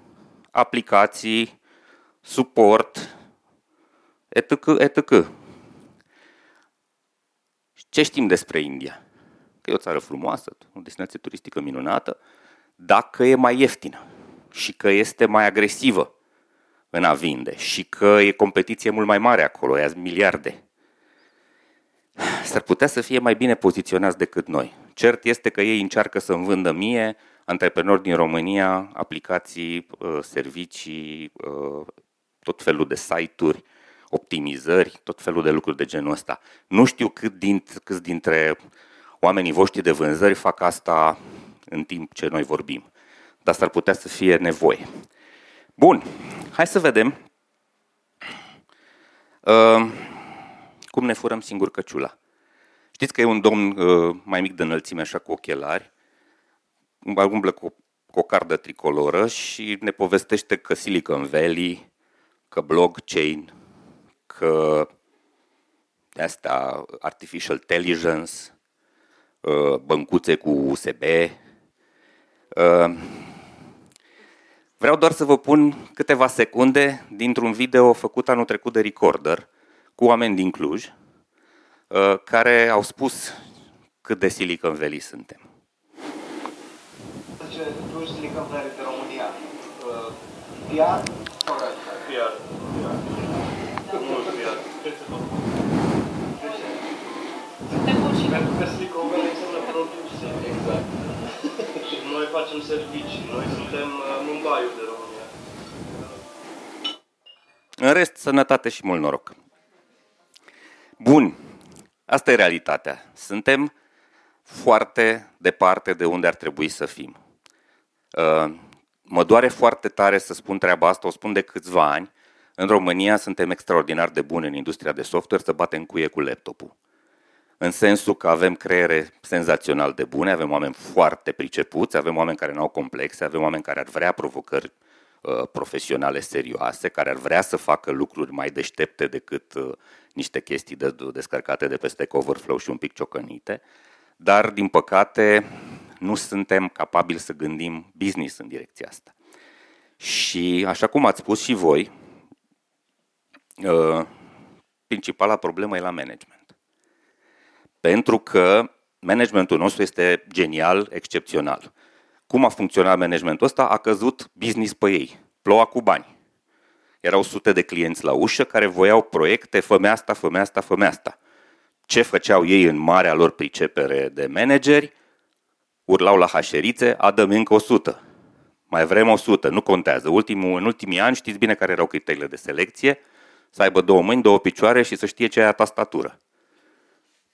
aplicații, suport, etc., etc. Ce știm despre India? că e o țară frumoasă, o destinație turistică minunată, dacă e mai ieftină și că este mai agresivă în a vinde și că e competiție mult mai mare acolo, ia miliarde. S-ar putea să fie mai bine poziționați decât noi. Cert este că ei încearcă să-mi vândă mie, antreprenori din România, aplicații, uh, servicii, uh, tot felul de site-uri, optimizări, tot felul de lucruri de genul ăsta. Nu știu cât din, câți dintre oamenii voștri de vânzări fac asta în timp ce noi vorbim. Dar s-ar putea să fie nevoie. Bun, hai să vedem uh, cum ne furăm singur căciula. Știți că e un domn uh, mai mic de înălțime, așa cu ochelari, umblă cu, cu o cardă tricoloră și ne povestește că Silicon Valley, că blockchain, că astea, artificial intelligence, uh, băncuțe cu USB. Uh, vreau doar să vă pun câteva secunde dintr-un video făcut anul trecut de Recorder cu oameni din Cluj, uh, care au spus cât de Silicon Valley suntem. Cluj, Silicon Valley de România. PR? PR. Pentru că Silicon Valley înseamnă produse. Exact. și noi facem servicii. Noi suntem uh, mumbai de România. În rest, sănătate și mult noroc. Bun, asta e realitatea. Suntem foarte departe de unde ar trebui să fim. Uh, mă doare foarte tare să spun treaba asta, o spun de câțiva ani. În România suntem extraordinar de buni în industria de software să batem cuie cu laptopul în sensul că avem creiere senzațional de bune, avem oameni foarte pricepuți, avem oameni care nu au complexe, avem oameni care ar vrea provocări uh, profesionale serioase, care ar vrea să facă lucruri mai deștepte decât uh, niște chestii de, descărcate de pe Stack Overflow și un pic ciocănite, dar, din păcate, nu suntem capabili să gândim business în direcția asta. Și, așa cum ați spus și voi, uh, principala problemă e la management pentru că managementul nostru este genial, excepțional. Cum a funcționat managementul ăsta? A căzut business pe ei. Ploua cu bani. Erau sute de clienți la ușă care voiau proiecte, fă asta, fă asta, fă asta. Ce făceau ei în marea lor pricepere de manageri? Urlau la hașerițe, adăm încă 100. Mai vrem 100, nu contează. Ultimul, în ultimii ani știți bine care erau criteriile de selecție, să aibă două mâini, două picioare și să știe ce aia tastatură.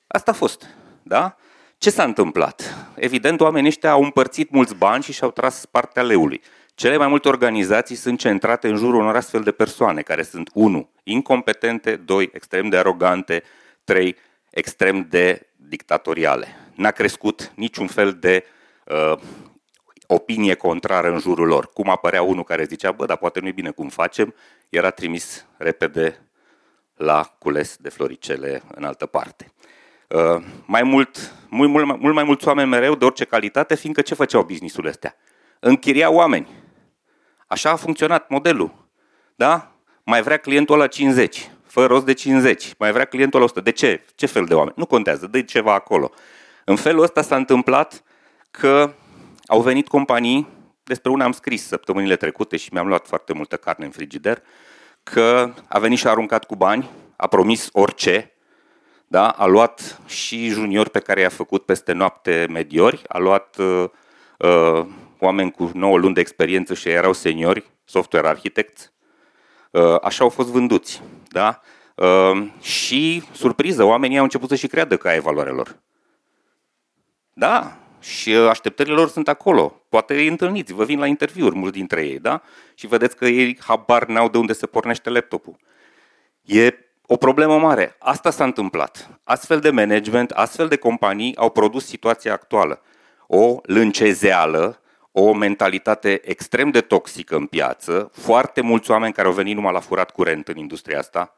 Asta a fost, da? Ce s-a întâmplat? Evident, oamenii ăștia au împărțit mulți bani și și-au tras partea leului. Cele mai multe organizații sunt centrate în jurul unor astfel de persoane, care sunt, unu, incompetente, doi, extrem de arogante, trei, extrem de dictatoriale. N-a crescut niciun fel de uh, opinie contrară în jurul lor. Cum apărea unul care zicea, bă, dar poate nu-i bine cum facem, era trimis repede la cules de floricele în altă parte. Uh, mai mult, mult, mult, mult mai mulți oameni mereu de orice calitate, fiindcă ce făceau businessurile astea? Închiria oameni. Așa a funcționat modelul. Da? Mai vrea clientul la 50, fără rost de 50, mai vrea clientul la 100. De ce? Ce fel de oameni? Nu contează, dă ceva acolo. În felul ăsta s-a întâmplat că au venit companii, despre una am scris săptămânile trecute și mi-am luat foarte multă carne în frigider, că a venit și a aruncat cu bani, a promis orice, da? a luat și juniori pe care i-a făcut peste noapte mediori, a luat uh, uh, oameni cu 9 luni de experiență și erau seniori, software architects, uh, așa au fost vânduți. Da? Uh, și, surpriză, oamenii au început să și creadă că ai valoarea lor. Da, și așteptările lor sunt acolo. Poate îi întâlniți, vă vin la interviuri mulți dintre ei, da? Și vedeți că ei habar n-au de unde se pornește laptopul. E o problemă mare. Asta s-a întâmplat. Astfel de management, astfel de companii au produs situația actuală. O lâncezeală, o mentalitate extrem de toxică în piață, foarte mulți oameni care au venit numai la furat curent în industria asta,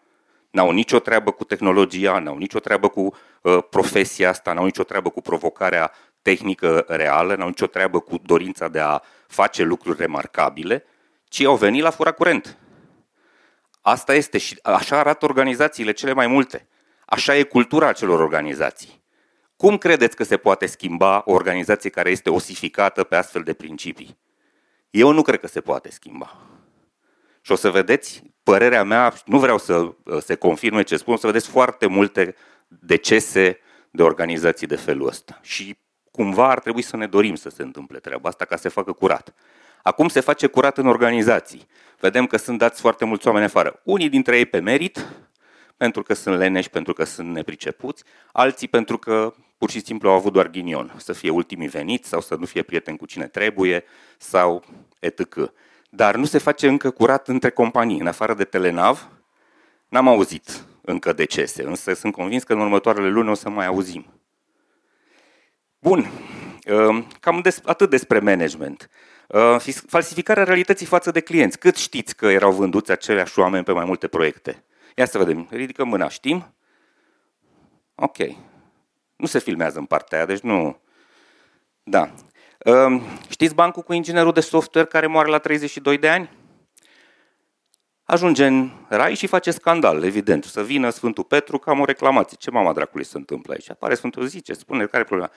n-au nicio treabă cu tehnologia, n-au nicio treabă cu uh, profesia asta, n-au nicio treabă cu provocarea tehnică reală, n-au nicio treabă cu dorința de a face lucruri remarcabile, ci au venit la furat curent. Asta este și așa arată organizațiile cele mai multe. Așa e cultura acelor organizații. Cum credeți că se poate schimba o organizație care este osificată pe astfel de principii? Eu nu cred că se poate schimba. Și o să vedeți, părerea mea, nu vreau să uh, se confirme ce spun, o să vedeți foarte multe decese de organizații de felul ăsta. Și cumva ar trebui să ne dorim să se întâmple treaba asta ca să se facă curat. Acum se face curat în organizații. Vedem că sunt dați foarte mulți oameni afară. Unii dintre ei pe merit, pentru că sunt leneși, pentru că sunt nepricepuți, alții pentru că pur și simplu au avut doar ghinion, să fie ultimii veniți sau să nu fie prieten cu cine trebuie sau etc. Dar nu se face încă curat între companii. În afară de Telenav, n-am auzit încă decese, însă sunt convins că în următoarele luni o să mai auzim. Bun, cam des, atât despre management. Uh, falsificarea realității față de clienți. Cât știți că erau vânduți aceleași oameni pe mai multe proiecte? Ia să vedem. Ridică mâna. Știm? Ok. Nu se filmează în partea aia, deci nu... Da. Ehm, știți bancul cu inginerul de software care moare la 32 de ani? Ajunge în rai și face scandal, evident. Să vină Sfântul Petru că am o reclamație. Ce mama dracului se întâmplă aici? Apare Sfântul, zice, spune, care e problema?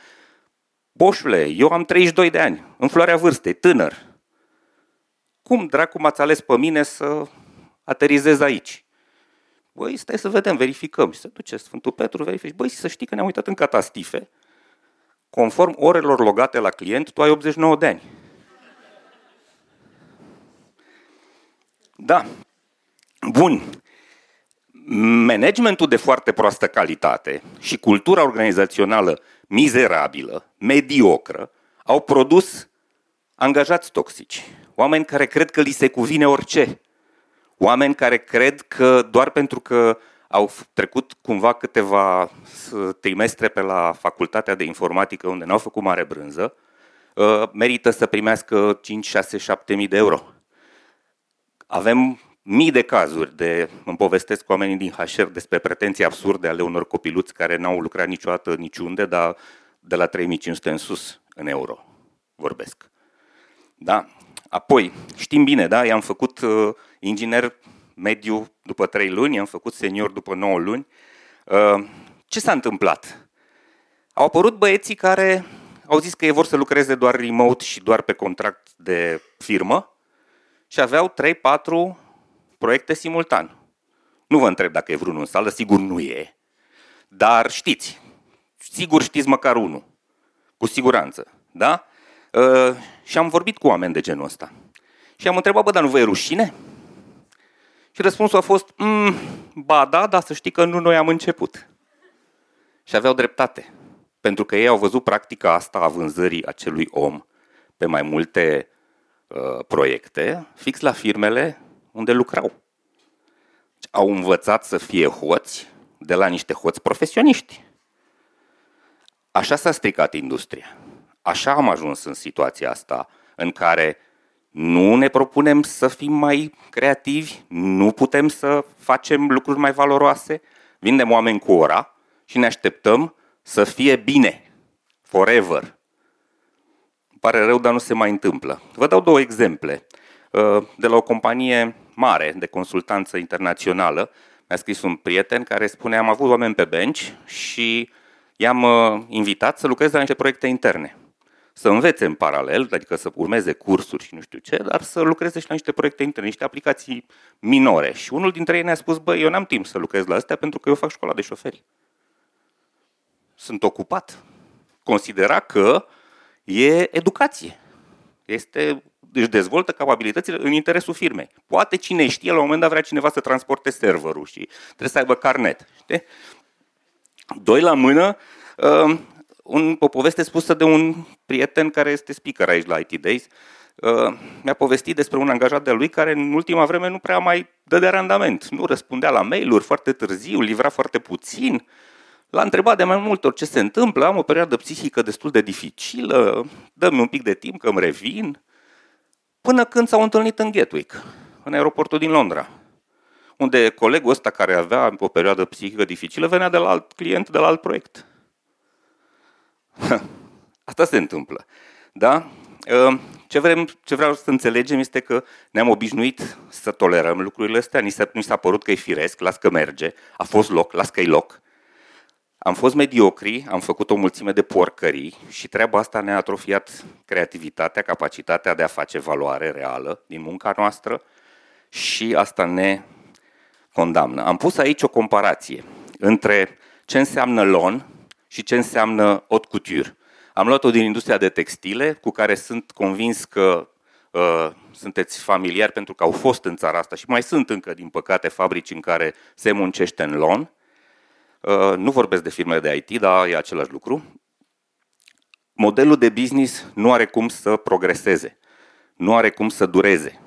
Boșule, eu am 32 de ani, în floarea vârstei, tânăr. Cum dracu m-ați ales pe mine să aterizez aici? Băi, stai să vedem, verificăm. Și se duce Sfântul Petru, verifici. Băi, să știi că ne-am uitat în catastife. Conform orelor logate la client, tu ai 89 de ani. Da. Bun. Managementul de foarte proastă calitate și cultura organizațională mizerabilă, mediocră, au produs angajați toxici. Oameni care cred că li se cuvine orice. Oameni care cred că doar pentru că au trecut cumva câteva trimestre pe la facultatea de informatică unde n-au făcut mare brânză, uh, merită să primească 5, 6, 7 mii de euro. Avem mii de cazuri de, îmi povestesc cu oamenii din HR despre pretenții absurde ale unor copiluți care n-au lucrat niciodată niciunde, dar de la 3500 în sus, în euro, vorbesc. Da? Apoi, știm bine, da? I-am făcut uh, inginer mediu după 3 luni, i-am făcut senior după 9 luni. Uh, ce s-a întâmplat? Au apărut băieții care au zis că ei vor să lucreze doar remote și doar pe contract de firmă și aveau 3-4 proiecte simultan. Nu vă întreb dacă e vreunul în sală, sigur nu e. Dar știți, sigur știți măcar unul. Cu siguranță. Da? Uh, și am vorbit cu oameni de genul ăsta. Și am întrebat, bă, dar nu vă e rușine? Și răspunsul a fost, mm, ba da, dar să știi că nu noi am început. Și aveau dreptate. Pentru că ei au văzut practica asta a vânzării acelui om pe mai multe uh, proiecte, fix la firmele unde lucrau. Au învățat să fie hoți de la niște hoți profesioniști. Așa s-a stricat industria. Așa am ajuns în situația asta în care nu ne propunem să fim mai creativi, nu putem să facem lucruri mai valoroase, vindem oameni cu ora și ne așteptăm să fie bine, forever. Îmi pare rău, dar nu se mai întâmplă. Vă dau două exemple. Uh, de la o companie mare de consultanță internațională, mi-a scris un prieten care spune am avut oameni pe bench și i-am uh, invitat să lucreze la niște proiecte interne. Să învețe în paralel, adică să urmeze cursuri și nu știu ce, dar să lucreze și la niște proiecte interne, niște aplicații minore. Și unul dintre ei ne-a spus, bă, eu n-am timp să lucrez la astea pentru că eu fac școala de șoferi. Sunt ocupat. Considera că e educație. Este își dezvoltă capabilitățile în interesul firmei. Poate cine știe, la un moment dat vrea cineva să transporte serverul și trebuie să aibă carnet. Știi? Doi la mână, uh, un, o poveste spusă de un prieten care este speaker aici la IT Days. Uh, mi-a povestit despre un angajat de lui care în ultima vreme nu prea mai dă de randament. Nu răspundea la mail-uri foarte târziu, livra foarte puțin. L-a întrebat de mai multe ori ce se întâmplă, am o perioadă psihică destul de dificilă, dă-mi un pic de timp că îmi revin. Până când s-au întâlnit în Gatwick, în aeroportul din Londra, unde colegul ăsta care avea o perioadă psihică dificilă venea de la alt client, de la alt proiect. Asta se întâmplă. Da? Ă, ce, vrem, ce vreau să înțelegem este că ne-am obișnuit să tolerăm lucrurile astea, ni s-a, ni s-a părut că e firesc, las că merge, a fost loc, las că e loc. Am fost mediocri, am făcut o mulțime de porcării și treaba asta ne-a atrofiat creativitatea, capacitatea de a face valoare reală din munca noastră și asta ne condamnă. Am pus aici o comparație între ce înseamnă lon și ce înseamnă haute couture. Am luat-o din industria de textile, cu care sunt convins că uh, sunteți familiari pentru că au fost în țara asta și mai sunt încă, din păcate, fabrici în care se muncește în lon. Uh, nu vorbesc de firme de IT, dar e același lucru. Modelul de business nu are cum să progreseze, nu are cum să dureze.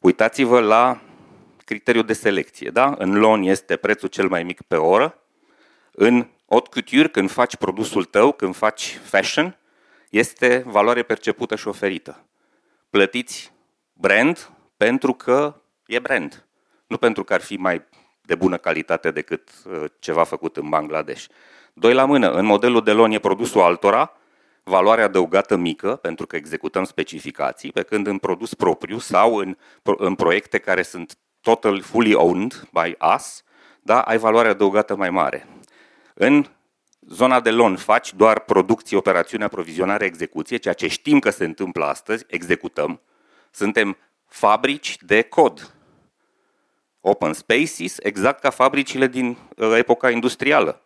Uitați-vă la criteriul de selecție. Da? În lon este prețul cel mai mic pe oră, în haute couture, când faci produsul tău, când faci fashion, este valoare percepută și oferită. Plătiți brand pentru că e brand, nu pentru că ar fi mai de bună calitate decât uh, ceva făcut în Bangladesh. Doi la mână, în modelul de loan e produsul altora, valoare adăugată mică, pentru că executăm specificații, pe când în produs propriu sau în, în proiecte care sunt total fully owned by us, da, ai valoare adăugată mai mare. În zona de loan faci doar producție, operațiune, aprovizionare, execuție, ceea ce știm că se întâmplă astăzi, executăm. Suntem fabrici de cod. Open spaces, exact ca fabricile din uh, epoca industrială.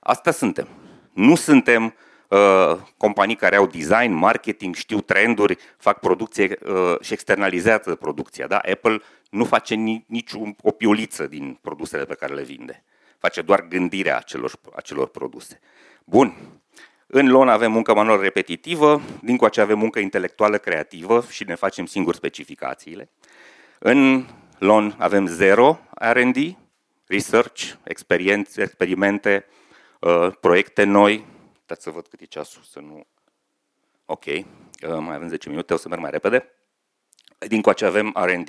Asta suntem. Nu suntem uh, companii care au design, marketing, știu trenduri, fac producție uh, și externalizează producția. Da? Apple nu face ni, nici o piuliță din produsele pe care le vinde. Face doar gândirea acelor, acelor produse. Bun. În LON avem muncă manual repetitivă, din coace avem muncă intelectuală creativă și ne facem singur specificațiile. În LON avem zero R&D, research, experiențe, experimente, uh, proiecte noi. Dați să văd cât e ceasul, să nu... Ok, uh, mai avem 10 minute, o să merg mai repede. Din coace avem R&D.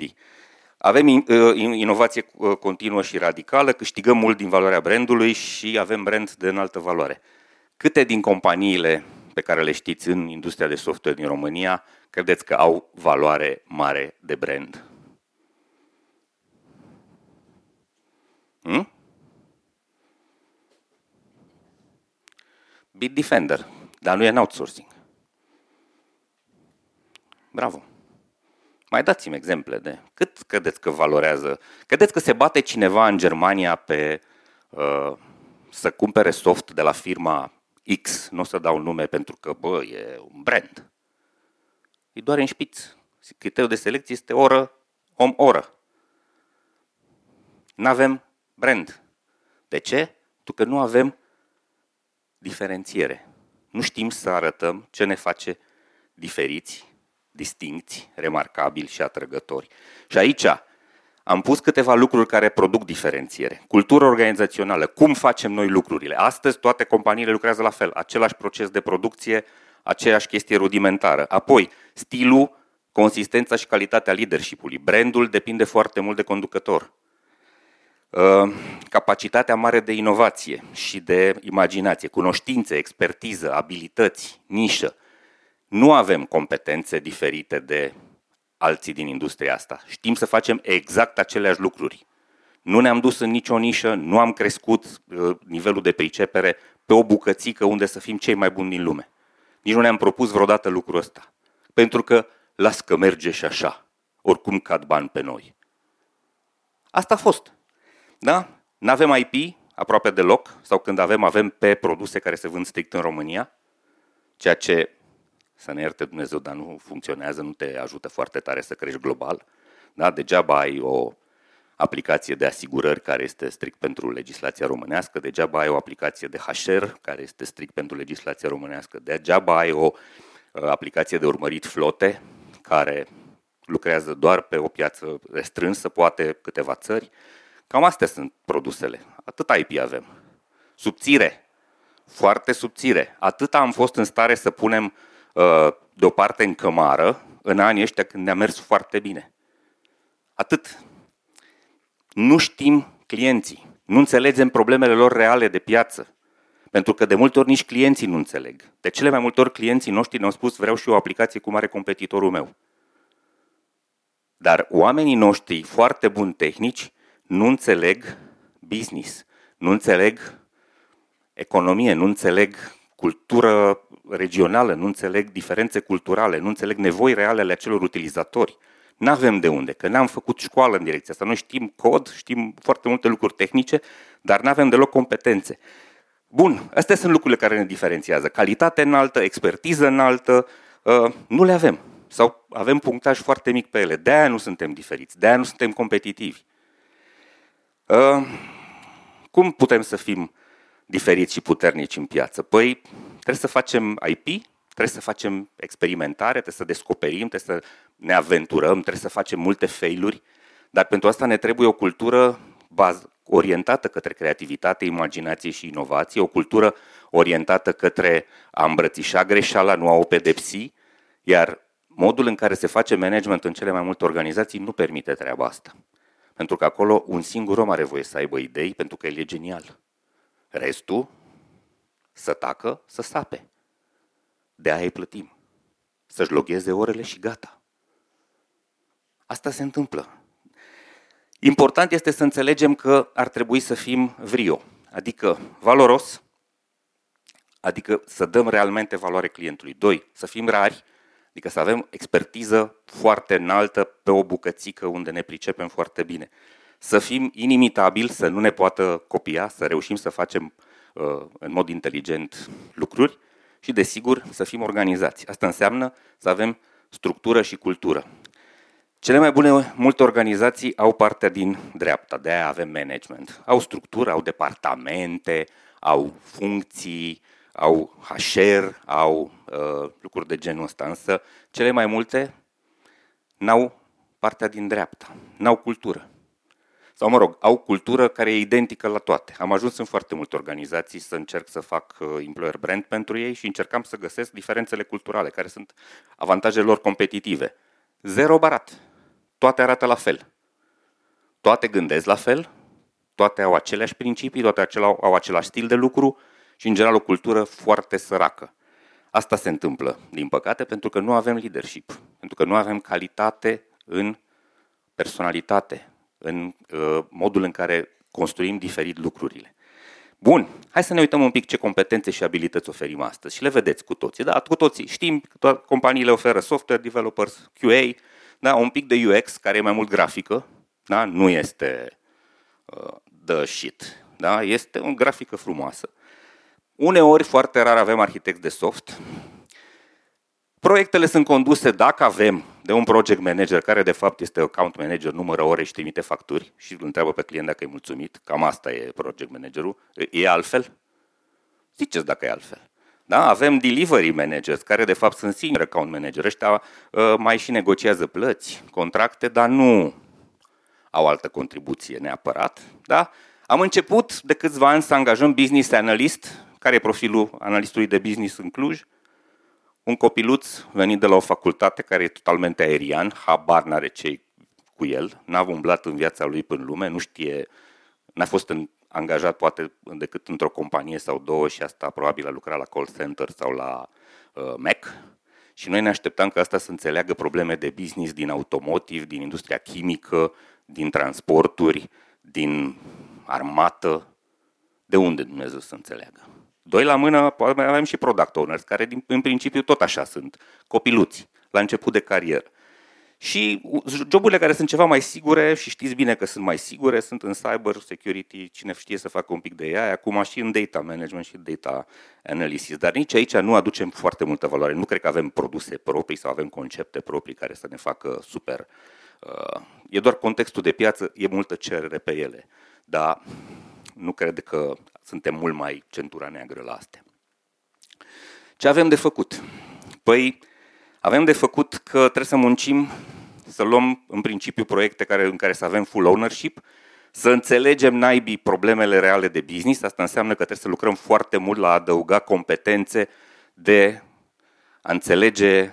Avem uh, inovație uh, continuă și radicală, câștigăm mult din valoarea brandului și avem brand de înaltă valoare. Câte din companiile pe care le știți în industria de software din România credeți că au valoare mare de brand? Hmm? Bitdefender, dar nu e în outsourcing. Bravo. Mai dați-mi exemple de cât credeți că valorează? Credeți că se bate cineva în Germania pe uh, să cumpere soft de la firma X, nu o să dau nume pentru că, bă, e un brand. E doar în șpiț. Criteriul de selecție este oră, om, oră. Nu avem brand. De ce? Pentru că nu avem diferențiere. Nu știm să arătăm ce ne face diferiți distincți, remarcabili și atrăgători. Și aici am pus câteva lucruri care produc diferențiere. Cultură organizațională, cum facem noi lucrurile. Astăzi toate companiile lucrează la fel, același proces de producție, aceeași chestie rudimentară. Apoi, stilul, consistența și calitatea leadership-ului. Brandul depinde foarte mult de conducător. Uh, capacitatea mare de inovație și de imaginație, cunoștințe, expertiză, abilități, nișă. Nu avem competențe diferite de alții din industria asta. Știm să facem exact aceleași lucruri. Nu ne-am dus în nicio nișă, nu am crescut uh, nivelul de pricepere pe o bucățică unde să fim cei mai buni din lume. Nici nu ne-am propus vreodată lucrul ăsta. Pentru că las că merge și așa. Oricum cad bani pe noi. Asta a fost. Da? N-avem IP aproape deloc, sau când avem, avem pe produse care se vând strict în România, ceea ce să ne ierte Dumnezeu, dar nu funcționează, nu te ajută foarte tare să crești global. Da? Degeaba ai o aplicație de asigurări care este strict pentru legislația românească, degeaba ai o aplicație de HR care este strict pentru legislația românească, degeaba ai o uh, aplicație de urmărit flote care lucrează doar pe o piață restrânsă, poate câteva țări. Cam astea sunt produsele. Atât IP avem. Subțire. Foarte subțire. Atât am fost în stare să punem Uh, deoparte în cămară în anii ăștia când ne-a mers foarte bine. Atât. Nu știm clienții. Nu înțelegem problemele lor reale de piață. Pentru că de multe ori nici clienții nu înțeleg. De cele mai multe ori clienții noștri ne-au spus vreau și o aplicație cu mare competitorul meu. Dar oamenii noștri foarte buni tehnici nu înțeleg business, nu înțeleg economie, nu înțeleg cultură regională, nu înțeleg diferențe culturale, nu înțeleg nevoi reale ale acelor utilizatori. Nu avem de unde, că n-am făcut școală în direcția asta. Noi știm cod, știm foarte multe lucruri tehnice, dar nu avem deloc competențe. Bun, astea sunt lucrurile care ne diferențiază. Calitate înaltă, expertiză înaltă, uh, nu le avem. Sau avem punctaj foarte mic pe ele. De-aia nu suntem diferiți, de-aia nu suntem competitivi. Uh, cum putem să fim diferiți și puternici în piață? Păi trebuie să facem IP, trebuie să facem experimentare, trebuie să descoperim, trebuie să ne aventurăm, trebuie să facem multe failuri, dar pentru asta ne trebuie o cultură baz, orientată către creativitate, imaginație și inovație, o cultură orientată către a îmbrățișa greșeala, nu a o pedepsi, iar modul în care se face management în cele mai multe organizații nu permite treaba asta. Pentru că acolo un singur om are voie să aibă idei, pentru că el e genial. Restul, să tacă, să sape. De aia îi plătim. Să-și logheze orele și gata. Asta se întâmplă. Important este să înțelegem că ar trebui să fim vrio, adică valoros, adică să dăm realmente valoare clientului. Doi, să fim rari, adică să avem expertiză foarte înaltă pe o bucățică unde ne pricepem foarte bine. Să fim inimitabil, să nu ne poată copia, să reușim să facem uh, în mod inteligent lucruri și, desigur, să fim organizați. Asta înseamnă să avem structură și cultură. Cele mai bune, multe organizații au partea din dreapta, de aia avem management. Au structură, au departamente, au funcții, au HR, au uh, lucruri de genul ăsta, însă cele mai multe n-au partea din dreapta, n-au cultură. Sau, mă rog, au cultură care e identică la toate. Am ajuns în foarte multe organizații să încerc să fac uh, employer brand pentru ei și încercam să găsesc diferențele culturale, care sunt avantajele lor competitive. Zero barat. Toate arată la fel. Toate gândesc la fel, toate au aceleași principii, toate au același stil de lucru, și, în general, o cultură foarte săracă. Asta se întâmplă, din păcate, pentru că nu avem leadership, pentru că nu avem calitate în personalitate, în uh, modul în care construim diferit lucrurile. Bun, hai să ne uităm un pic ce competențe și abilități oferim astăzi și le vedeți cu toții. Da, cu toții știm că toate companiile oferă software developers, QA, da, un pic de UX care e mai mult grafică, da, nu este uh, the shit, da, este o grafică frumoasă. Uneori, foarte rar, avem arhitecți de soft. Proiectele sunt conduse, dacă avem, de un project manager, care de fapt este account manager, numără ore și trimite facturi și îl întreabă pe client dacă e mulțumit. Cam asta e project managerul. E altfel? Ziceți dacă e altfel. Da? Avem delivery managers, care de fapt sunt singuri account manager. Ăștia uh, mai și negociază plăți, contracte, dar nu au altă contribuție neapărat. Da? Am început de câțiva ani să angajăm business analyst care e profilul analistului de business în Cluj? Un copiluț venit de la o facultate care e totalmente aerian, habar n-are ce cu el, n-a umblat în viața lui până în lume, nu știe, n-a fost în, angajat poate decât într-o companie sau două și asta probabil a lucrat la call center sau la uh, Mac. Și noi ne așteptam că asta să înțeleagă probleme de business din automotive, din industria chimică, din transporturi, din armată. De unde Dumnezeu să înțeleagă? Doi la mână avem și product owners, care din, în principiu tot așa sunt, copiluți, la început de carieră. Și joburile care sunt ceva mai sigure, și știți bine că sunt mai sigure, sunt în cyber security, cine știe să facă un pic de ea, acum și în data management și data analysis. Dar nici aici nu aducem foarte multă valoare. Nu cred că avem produse proprii sau avem concepte proprii care să ne facă super. Uh, e doar contextul de piață, e multă cerere pe ele. Dar nu cred că suntem mult mai centura neagră la astea. Ce avem de făcut? Păi, avem de făcut că trebuie să muncim, să luăm în principiu proiecte care, în care să avem full ownership, să înțelegem naibii problemele reale de business. Asta înseamnă că trebuie să lucrăm foarte mult la a adăuga competențe de a înțelege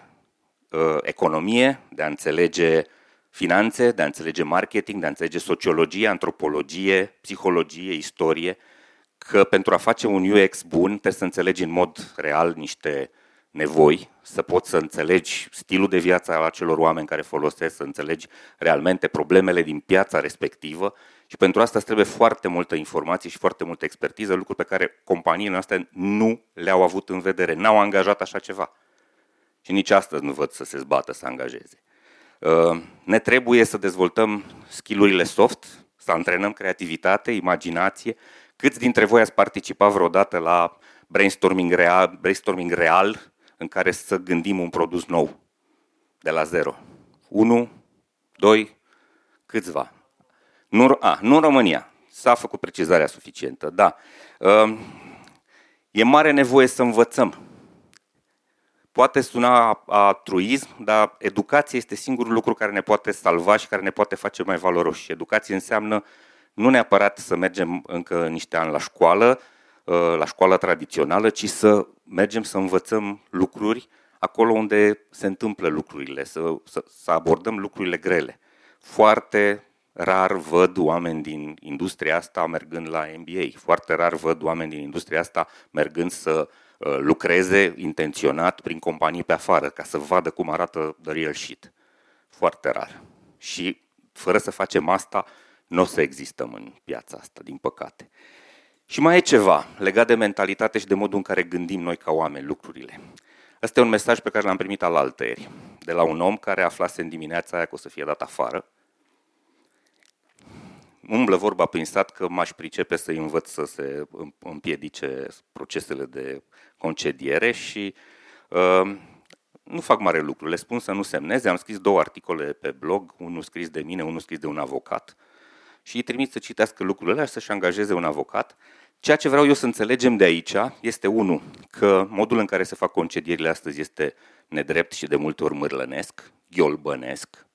uh, economie, de a înțelege finanțe, de a înțelege marketing, de a înțelege sociologie, antropologie, psihologie, istorie, că pentru a face un UX bun trebuie să înțelegi în mod real niște nevoi, să poți să înțelegi stilul de viață al acelor oameni care folosesc, să înțelegi realmente problemele din piața respectivă și pentru asta trebuie foarte multă informație și foarte multă expertiză, lucruri pe care companiile noastre nu le-au avut în vedere, n-au angajat așa ceva. Și nici astăzi nu văd să se zbată să angajeze. Uh, ne trebuie să dezvoltăm skillurile soft, să antrenăm creativitate, imaginație. Câți dintre voi ați participat vreodată la brainstorming real, brainstorming real în care să gândim un produs nou de la zero? Unu, doi, câțiva. Nu, a, nu în România. S-a făcut precizarea suficientă, da. Uh, e mare nevoie să învățăm Poate suna a truism, dar educația este singurul lucru care ne poate salva și care ne poate face mai valoroși. Educație înseamnă nu neapărat să mergem încă niște ani la școală, ă, la școală tradițională, ci să mergem să învățăm lucruri acolo unde se întâmplă lucrurile, să, să, să abordăm lucrurile grele. Foarte rar văd oameni din industria asta mergând la MBA. Foarte rar văd oameni din industria asta mergând să uh, lucreze intenționat prin companii pe afară, ca să vadă cum arată the real shit. Foarte rar. Și fără să facem asta, nu o să existăm în piața asta, din păcate. Și mai e ceva legat de mentalitate și de modul în care gândim noi ca oameni lucrurile. Ăsta e un mesaj pe care l-am primit al altăieri, de la un om care aflase în dimineața aia că o să fie dat afară. Umblă vorba prin stat că m-aș pricepe să învăț să se împiedice procesele de concediere și uh, nu fac mare lucru. Le spun să nu semneze. Am scris două articole pe blog, unul scris de mine, unul scris de un avocat și îi trimit să citească lucrurile alea și să-și angajeze un avocat. Ceea ce vreau eu să înțelegem de aici este, unul, că modul în care se fac concedierile astăzi este nedrept și de multe ori mârlănesc, ghiolbănesc,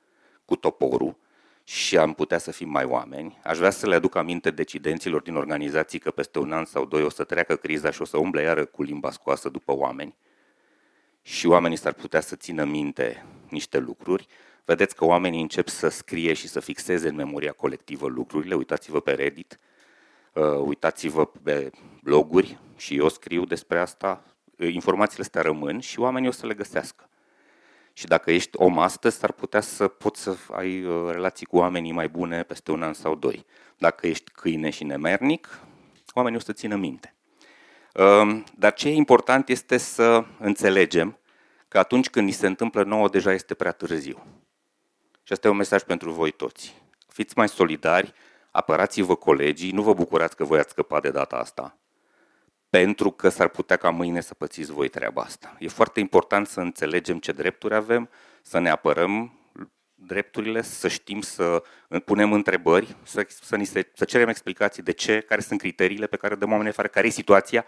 cu toporul, și am putea să fim mai oameni. Aș vrea să le aduc aminte decidenților din organizații că peste un an sau doi o să treacă criza și o să umble iară cu limba scoasă după oameni și oamenii s-ar putea să țină minte niște lucruri vedeți că oamenii încep să scrie și să fixeze în memoria colectivă lucrurile. Uitați-vă pe Reddit, uh, uitați-vă pe bloguri și eu scriu despre asta. Uh, informațiile astea rămân și oamenii o să le găsească. Și dacă ești om astăzi, s-ar putea să poți să ai uh, relații cu oamenii mai bune peste un an sau doi. Dacă ești câine și nemernic, oamenii o să țină minte. Um, dar ce e important este să înțelegem că atunci când ni se întâmplă nouă, deja este prea târziu. Și asta e un mesaj pentru voi toți. Fiți mai solidari, apărați-vă colegii, nu vă bucurați că voi ați scăpat de data asta, pentru că s-ar putea ca mâine să pățiți voi treaba asta. E foarte important să înțelegem ce drepturi avem, să ne apărăm drepturile, să știm să punem întrebări, să, să, ni se, să cerem explicații de ce, care sunt criteriile pe care dăm oamenii afară, care e situația,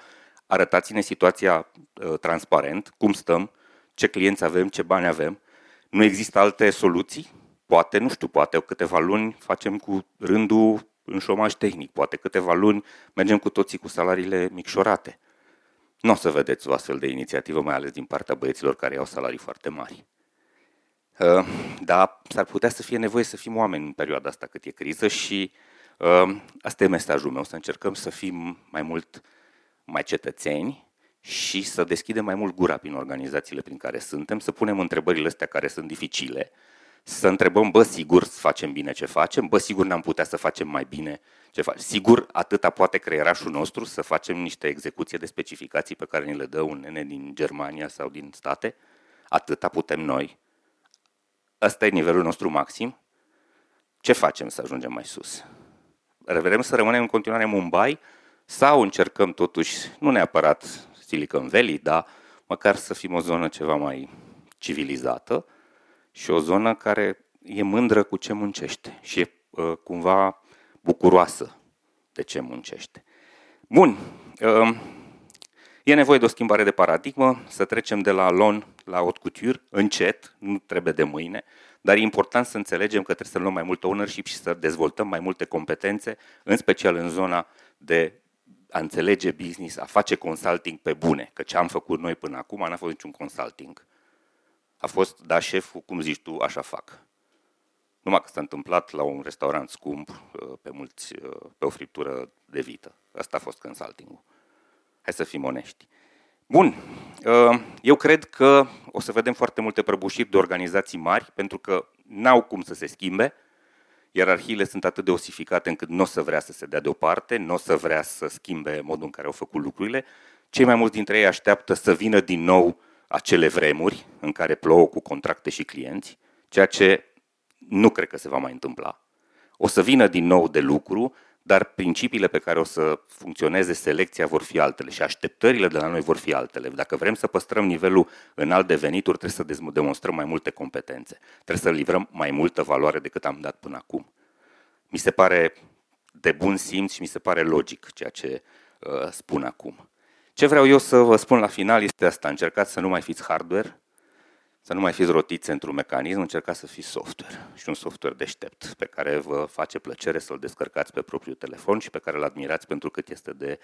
arătați-ne situația uh, transparent, cum stăm, ce clienți avem, ce bani avem. Nu există alte soluții? Poate, nu știu, poate câteva luni facem cu rândul în șomaj tehnic, poate câteva luni mergem cu toții cu salariile micșorate. Nu o să vedeți o astfel de inițiativă, mai ales din partea băieților care au salarii foarte mari. Uh, dar s-ar putea să fie nevoie să fim oameni în perioada asta cât e criză și uh, asta e mesajul meu, să încercăm să fim mai mult mai cetățeni și să deschidem mai mult gura prin organizațiile prin care suntem, să punem întrebările astea care sunt dificile, să întrebăm, bă, sigur facem bine ce facem, bă, sigur n-am putea să facem mai bine ce facem. Sigur, atâta poate creierașul nostru să facem niște execuție de specificații pe care ni le dă un nene din Germania sau din state, atâta putem noi. Ăsta e nivelul nostru maxim. Ce facem să ajungem mai sus? Vrem să rămânem în continuare în Mumbai sau încercăm totuși, nu neapărat Silicon Valley, dar măcar să fim o zonă ceva mai civilizată și o zonă care e mândră cu ce muncește și e uh, cumva bucuroasă de ce muncește. Bun, uh, e nevoie de o schimbare de paradigmă, să trecem de la lon la haute couture, încet, nu trebuie de mâine, dar e important să înțelegem că trebuie să luăm mai mult ownership și să dezvoltăm mai multe competențe, în special în zona de a înțelege business, a face consulting pe bune, că ce am făcut noi până acum n-a fost niciun consulting. A fost, da, șeful, cum zici tu, așa fac. Numai că s-a întâmplat la un restaurant scump, uh, pe, mulți, uh, pe o friptură de vită. Asta a fost consulting-ul. Hai să fim onești. Bun, uh, eu cred că o să vedem foarte multe prăbușiri de organizații mari, pentru că n-au cum să se schimbe, ierarhiile sunt atât de osificate încât nu o să vrea să se dea deoparte, nu o să vrea să schimbe modul în care au făcut lucrurile. Cei mai mulți dintre ei așteaptă să vină din nou acele vremuri în care plouă cu contracte și clienți, ceea ce nu cred că se va mai întâmpla. O să vină din nou de lucru, dar principiile pe care o să funcționeze selecția vor fi altele și așteptările de la noi vor fi altele. Dacă vrem să păstrăm nivelul înalt de venituri, trebuie să demonstrăm mai multe competențe. Trebuie să livrăm mai multă valoare decât am dat până acum. Mi se pare de bun simț și mi se pare logic ceea ce uh, spun acum. Ce vreau eu să vă spun la final este asta. Încercați să nu mai fiți hardware, să nu mai fiți rotiți într-un mecanism, încercați să fiți software și un software deștept pe care vă face plăcere să-l descărcați pe propriul telefon și pe care îl admirați pentru cât este de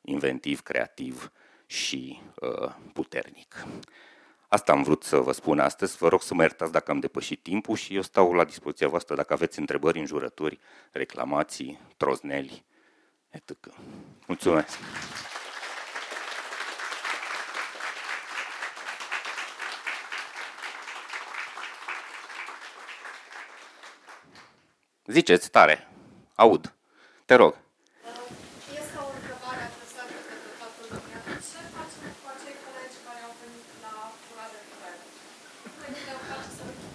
inventiv, creativ și uh, puternic. Asta am vrut să vă spun astăzi. Vă rog să mă iertați dacă am depășit timpul și eu stau la dispoziția voastră dacă aveți întrebări, înjurături, reclamații, trozneli, etc. Mulțumesc! Ziceți tare. Aud. Te rog. Este o întrebare adresată către toată lumea. Ce facem cu acei colegi care au venit la fura de curent? Cum le face să, să nu mai fume, doar să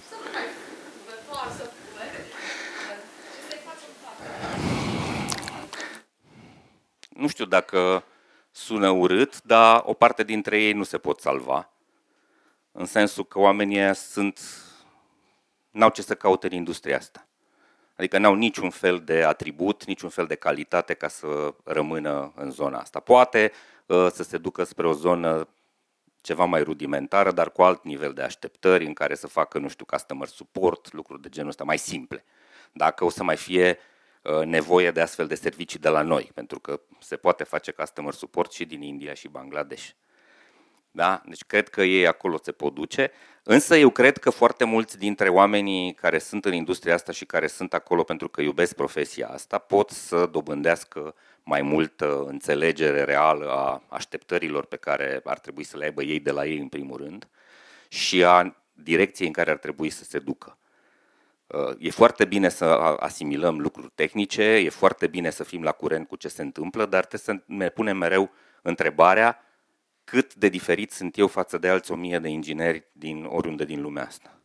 fume? Ce să-i facem față? Nu știu dacă sună urât, dar o parte dintre ei nu se pot salva. În sensul că oamenii sunt n-au ce să caute în industria asta. Adică n-au niciun fel de atribut, niciun fel de calitate ca să rămână în zona asta. Poate uh, să se ducă spre o zonă ceva mai rudimentară, dar cu alt nivel de așteptări, în care să facă, nu știu, customer support, lucruri de genul ăsta, mai simple. Dacă o să mai fie uh, nevoie de astfel de servicii de la noi, pentru că se poate face customer support și din India și Bangladesh. Da? Deci cred că ei acolo se pot duce. Însă eu cred că foarte mulți dintre oamenii care sunt în industria asta și care sunt acolo pentru că iubesc profesia asta pot să dobândească mai multă înțelegere reală a așteptărilor pe care ar trebui să le aibă ei de la ei în primul rând și a direcției în care ar trebui să se ducă. Uh, e foarte bine să asimilăm lucruri tehnice, e foarte bine să fim la curent cu ce se întâmplă, dar trebuie să ne punem mereu întrebarea cât de diferit sunt eu față de alți o mie de ingineri din oriunde din lumea asta.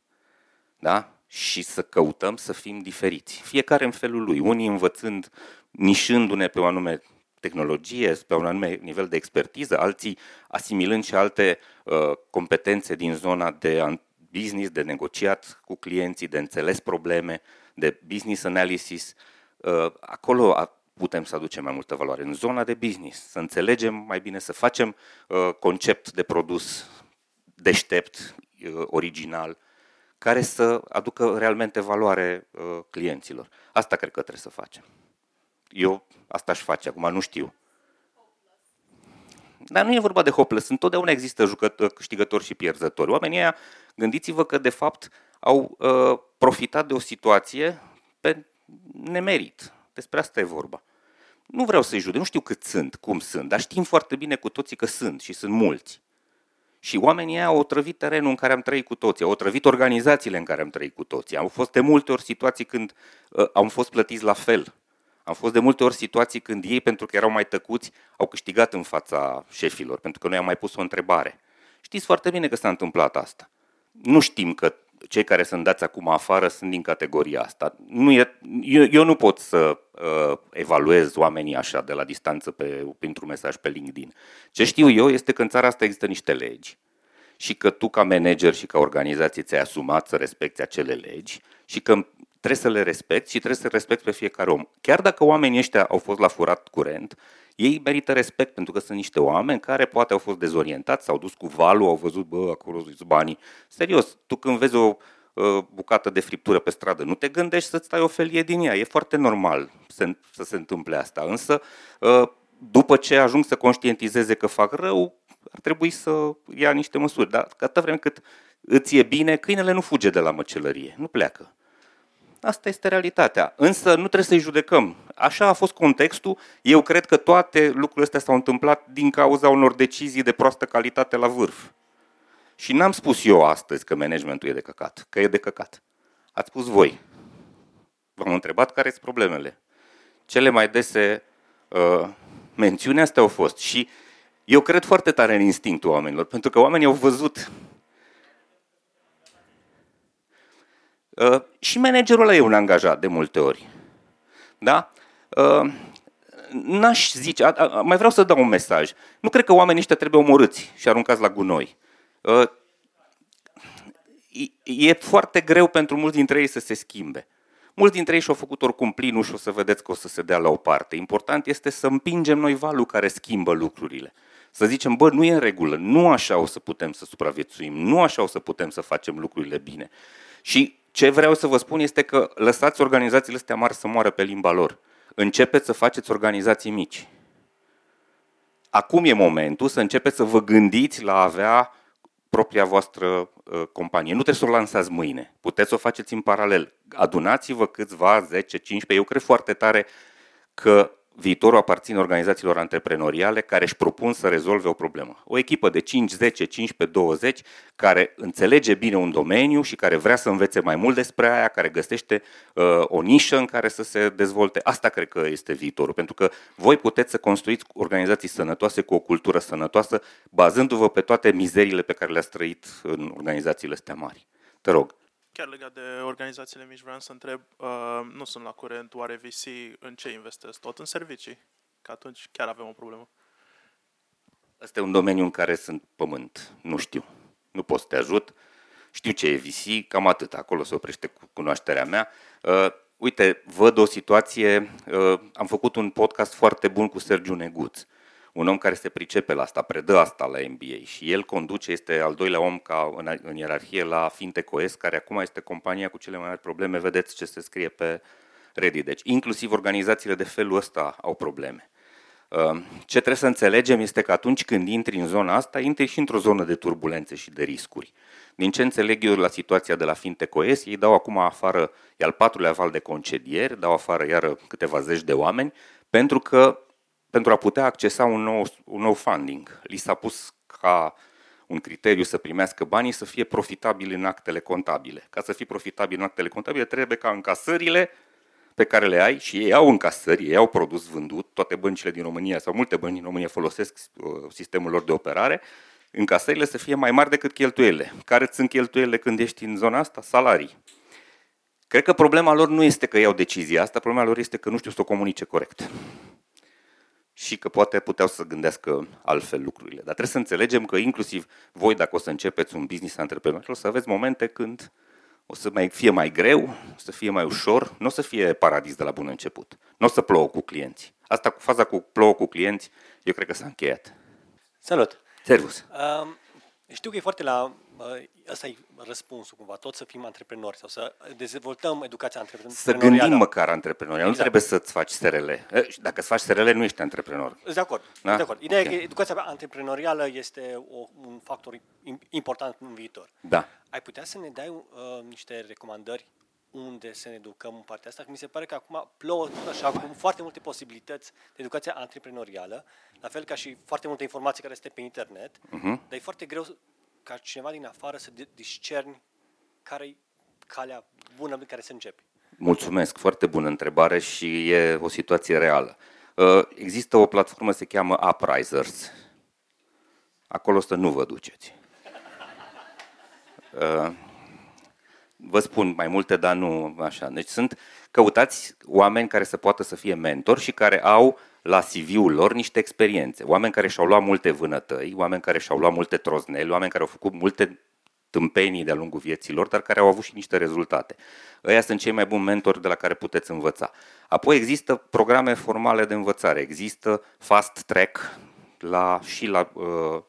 Da? Și să căutăm să fim diferiți. Fiecare în felul lui. Unii învățând, nișându-ne pe o anume tehnologie, pe un anume nivel de expertiză, alții asimilând și alte uh, competențe din zona de business, de negociat cu clienții, de înțeles probleme, de business analysis. Uh, acolo putem să aducem mai multă valoare în zona de business, să înțelegem mai bine, să facem uh, concept de produs deștept, uh, original, care să aducă realmente valoare uh, clienților. Asta cred că trebuie să facem. Eu asta aș face, acum nu știu. Dar nu e vorba de hopeless, întotdeauna există jucători, câștigători și pierzători. Oamenii ăia, gândiți-vă că de fapt au uh, profitat de o situație pe nemerit. Despre asta e vorba. Nu vreau să-i judec, nu știu cât sunt, cum sunt, dar știm foarte bine cu toții că sunt și sunt mulți. Și oamenii ăia au trăvit terenul în care am trăit cu toții, au trăvit organizațiile în care am trăit cu toții. Au fost de multe ori situații când uh, am fost plătiți la fel. Am fost de multe ori situații când ei, pentru că erau mai tăcuți, au câștigat în fața șefilor, pentru că noi am mai pus o întrebare. Știți foarte bine că s-a întâmplat asta. Nu știm că cei care sunt dați acum afară sunt din categoria asta. Nu e, eu, eu nu pot să uh, evaluez oamenii așa de la distanță pe, printr-un mesaj pe LinkedIn. Ce știu eu este că în țara asta există niște legi și că tu ca manager și ca organizație ți-ai asumat să respecti acele legi și că trebuie să le respecti și trebuie să respecti pe fiecare om. Chiar dacă oamenii ăștia au fost la furat curent, ei merită respect pentru că sunt niște oameni care poate au fost dezorientați, s-au dus cu valul, au văzut, bă, acolo sunt banii. Serios, tu când vezi o uh, bucată de friptură pe stradă, nu te gândești să-ți tai o felie din ea. E foarte normal să, să se întâmple asta. Însă, uh, după ce ajung să conștientizeze că fac rău, ar trebui să ia niște măsuri. Dar atâta vreme cât îți e bine, câinele nu fuge de la măcelărie, nu pleacă. Asta este realitatea. Însă nu trebuie să-i judecăm. Așa a fost contextul. Eu cred că toate lucrurile astea s-au întâmplat din cauza unor decizii de proastă calitate la vârf. Și n-am spus eu astăzi că managementul e de căcat, că e de căcat. Ați spus voi. V-am întrebat care sunt problemele. Cele mai dese uh, mențiuni astea au fost. Și eu cred foarte tare în instinctul oamenilor, pentru că oamenii au văzut Uh, și managerul ăla e un angajat de multe ori. Da? Uh, n-aș zice, a, a, mai vreau să dau un mesaj. Nu cred că oamenii ăștia trebuie omorâți și aruncați la gunoi. Uh, e, e foarte greu pentru mulți dintre ei să se schimbe. Mulți dintre ei și-au făcut oricum plinul și o să vedeți că o să se dea la o parte. Important este să împingem noi valul care schimbă lucrurile. Să zicem, bă, nu e în regulă, nu așa o să putem să supraviețuim, nu așa o să putem să facem lucrurile bine. Și ce vreau să vă spun este că lăsați organizațiile astea mari să moară pe limba lor. Începeți să faceți organizații mici. Acum e momentul să începeți să vă gândiți la a avea propria voastră uh, companie. Nu trebuie să o lansați mâine. Puteți să o faceți în paralel. Adunați-vă câțiva, 10, 15. Eu cred foarte tare că viitorul aparține organizațiilor antreprenoriale care își propun să rezolve o problemă. O echipă de 5, 10, 15, 20 care înțelege bine un domeniu și care vrea să învețe mai mult despre aia, care găsește uh, o nișă în care să se dezvolte. Asta cred că este viitorul, pentru că voi puteți să construiți organizații sănătoase cu o cultură sănătoasă, bazându-vă pe toate mizerile pe care le-ați trăit în organizațiile astea mari. Te rog. Chiar legat de organizațiile mici, vreau să întreb, uh, nu sunt la curent, oare VC în ce investesc? Tot în servicii? Că atunci chiar avem o problemă. Asta e un domeniu în care sunt pământ. Nu știu. Nu pot să te ajut. Știu ce e VC, cam atât. Acolo se oprește cu cunoașterea mea. Uh, uite, văd o situație. Uh, am făcut un podcast foarte bun cu Sergiu Neguț. Uh, un om care se pricepe la asta, predă asta la MBA și el conduce, este al doilea om ca în, în ierarhie la FintecoS, care acum este compania cu cele mai mari probleme, vedeți ce se scrie pe Reddit. Deci inclusiv organizațiile de felul ăsta au probleme. Uh, ce trebuie să înțelegem este că atunci când intri în zona asta, intri și într-o zonă de turbulențe și de riscuri. Din ce înțeleg eu la situația de la FintecoS, ei dau acum afară, e al patrulea val de concedieri, dau afară iară câteva zeci de oameni, pentru că pentru a putea accesa un nou, un nou funding. Li s-a pus ca un criteriu să primească banii să fie profitabili în actele contabile. Ca să fii profitabil în actele contabile, trebuie ca încasările pe care le ai și ei au încasări, ei au produs vândut, toate băncile din România sau multe bănci din România folosesc uh, sistemul lor de operare, încasările să fie mai mari decât cheltuielile. Care sunt cheltuielile când ești în zona asta? Salarii. Cred că problema lor nu este că iau decizia asta, problema lor este că nu știu să o comunice corect și că poate puteau să gândească altfel lucrurile. Dar trebuie să înțelegem că inclusiv voi, dacă o să începeți un business antreprenorial, o să aveți momente când o să mai fie mai greu, o să fie mai ușor, nu o să fie paradis de la bun început. Nu o să plouă cu clienți. Asta cu faza cu plouă cu clienți, eu cred că s-a încheiat. Salut! Servus! Um, știu că e foarte la ăsta e răspunsul cumva, tot să fim antreprenori sau să dezvoltăm educația antreprenorială. Să gândim măcar antreprenorial, exact. nu trebuie să-ți faci SRL. Dacă îți faci SRL, nu ești antreprenor. De acord, da? de acord. Ideea okay. e că educația antreprenorială este o, un factor important în viitor. Da. Ai putea să ne dai uh, niște recomandări unde să ne educăm în partea asta, că mi se pare că acum plouă așa cu foarte multe posibilități de educație antreprenorială, la fel ca și foarte multe informații care este pe internet, uh-huh. dar e foarte greu ca cineva din afară să discerni care e calea bună pe care să începi? Mulțumesc, foarte bună întrebare și e o situație reală. Uh, există o platformă, se cheamă Uprisers. Acolo să nu vă duceți. Uh, vă spun mai multe, dar nu așa. Deci sunt, căutați oameni care să poată să fie mentori și care au la CV-ul lor niște experiențe. Oameni care și-au luat multe vânătăi, oameni care și-au luat multe trozneli, oameni care au făcut multe tâmpenii de-a lungul vieții lor, dar care au avut și niște rezultate. Ăia sunt cei mai buni mentori de la care puteți învăța. Apoi există programe formale de învățare, există fast track la, și la uh,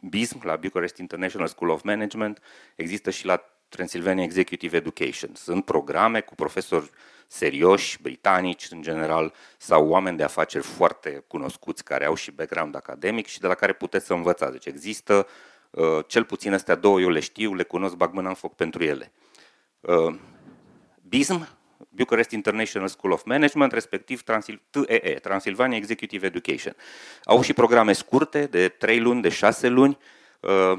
BISM, la Bucharest International School of Management, există și la Transylvania Executive Education. Sunt programe cu profesori serioși, britanici în general, sau oameni de afaceri foarte cunoscuți care au și background academic și de la care puteți să învățați. Deci există uh, cel puțin astea două, eu le știu, le cunosc, bag mâna în foc pentru ele. Uh, BISM, Bucharest International School of Management, respectiv TEE, Transylvania Executive Education. Au și programe scurte, de 3 luni, de 6 luni, uh,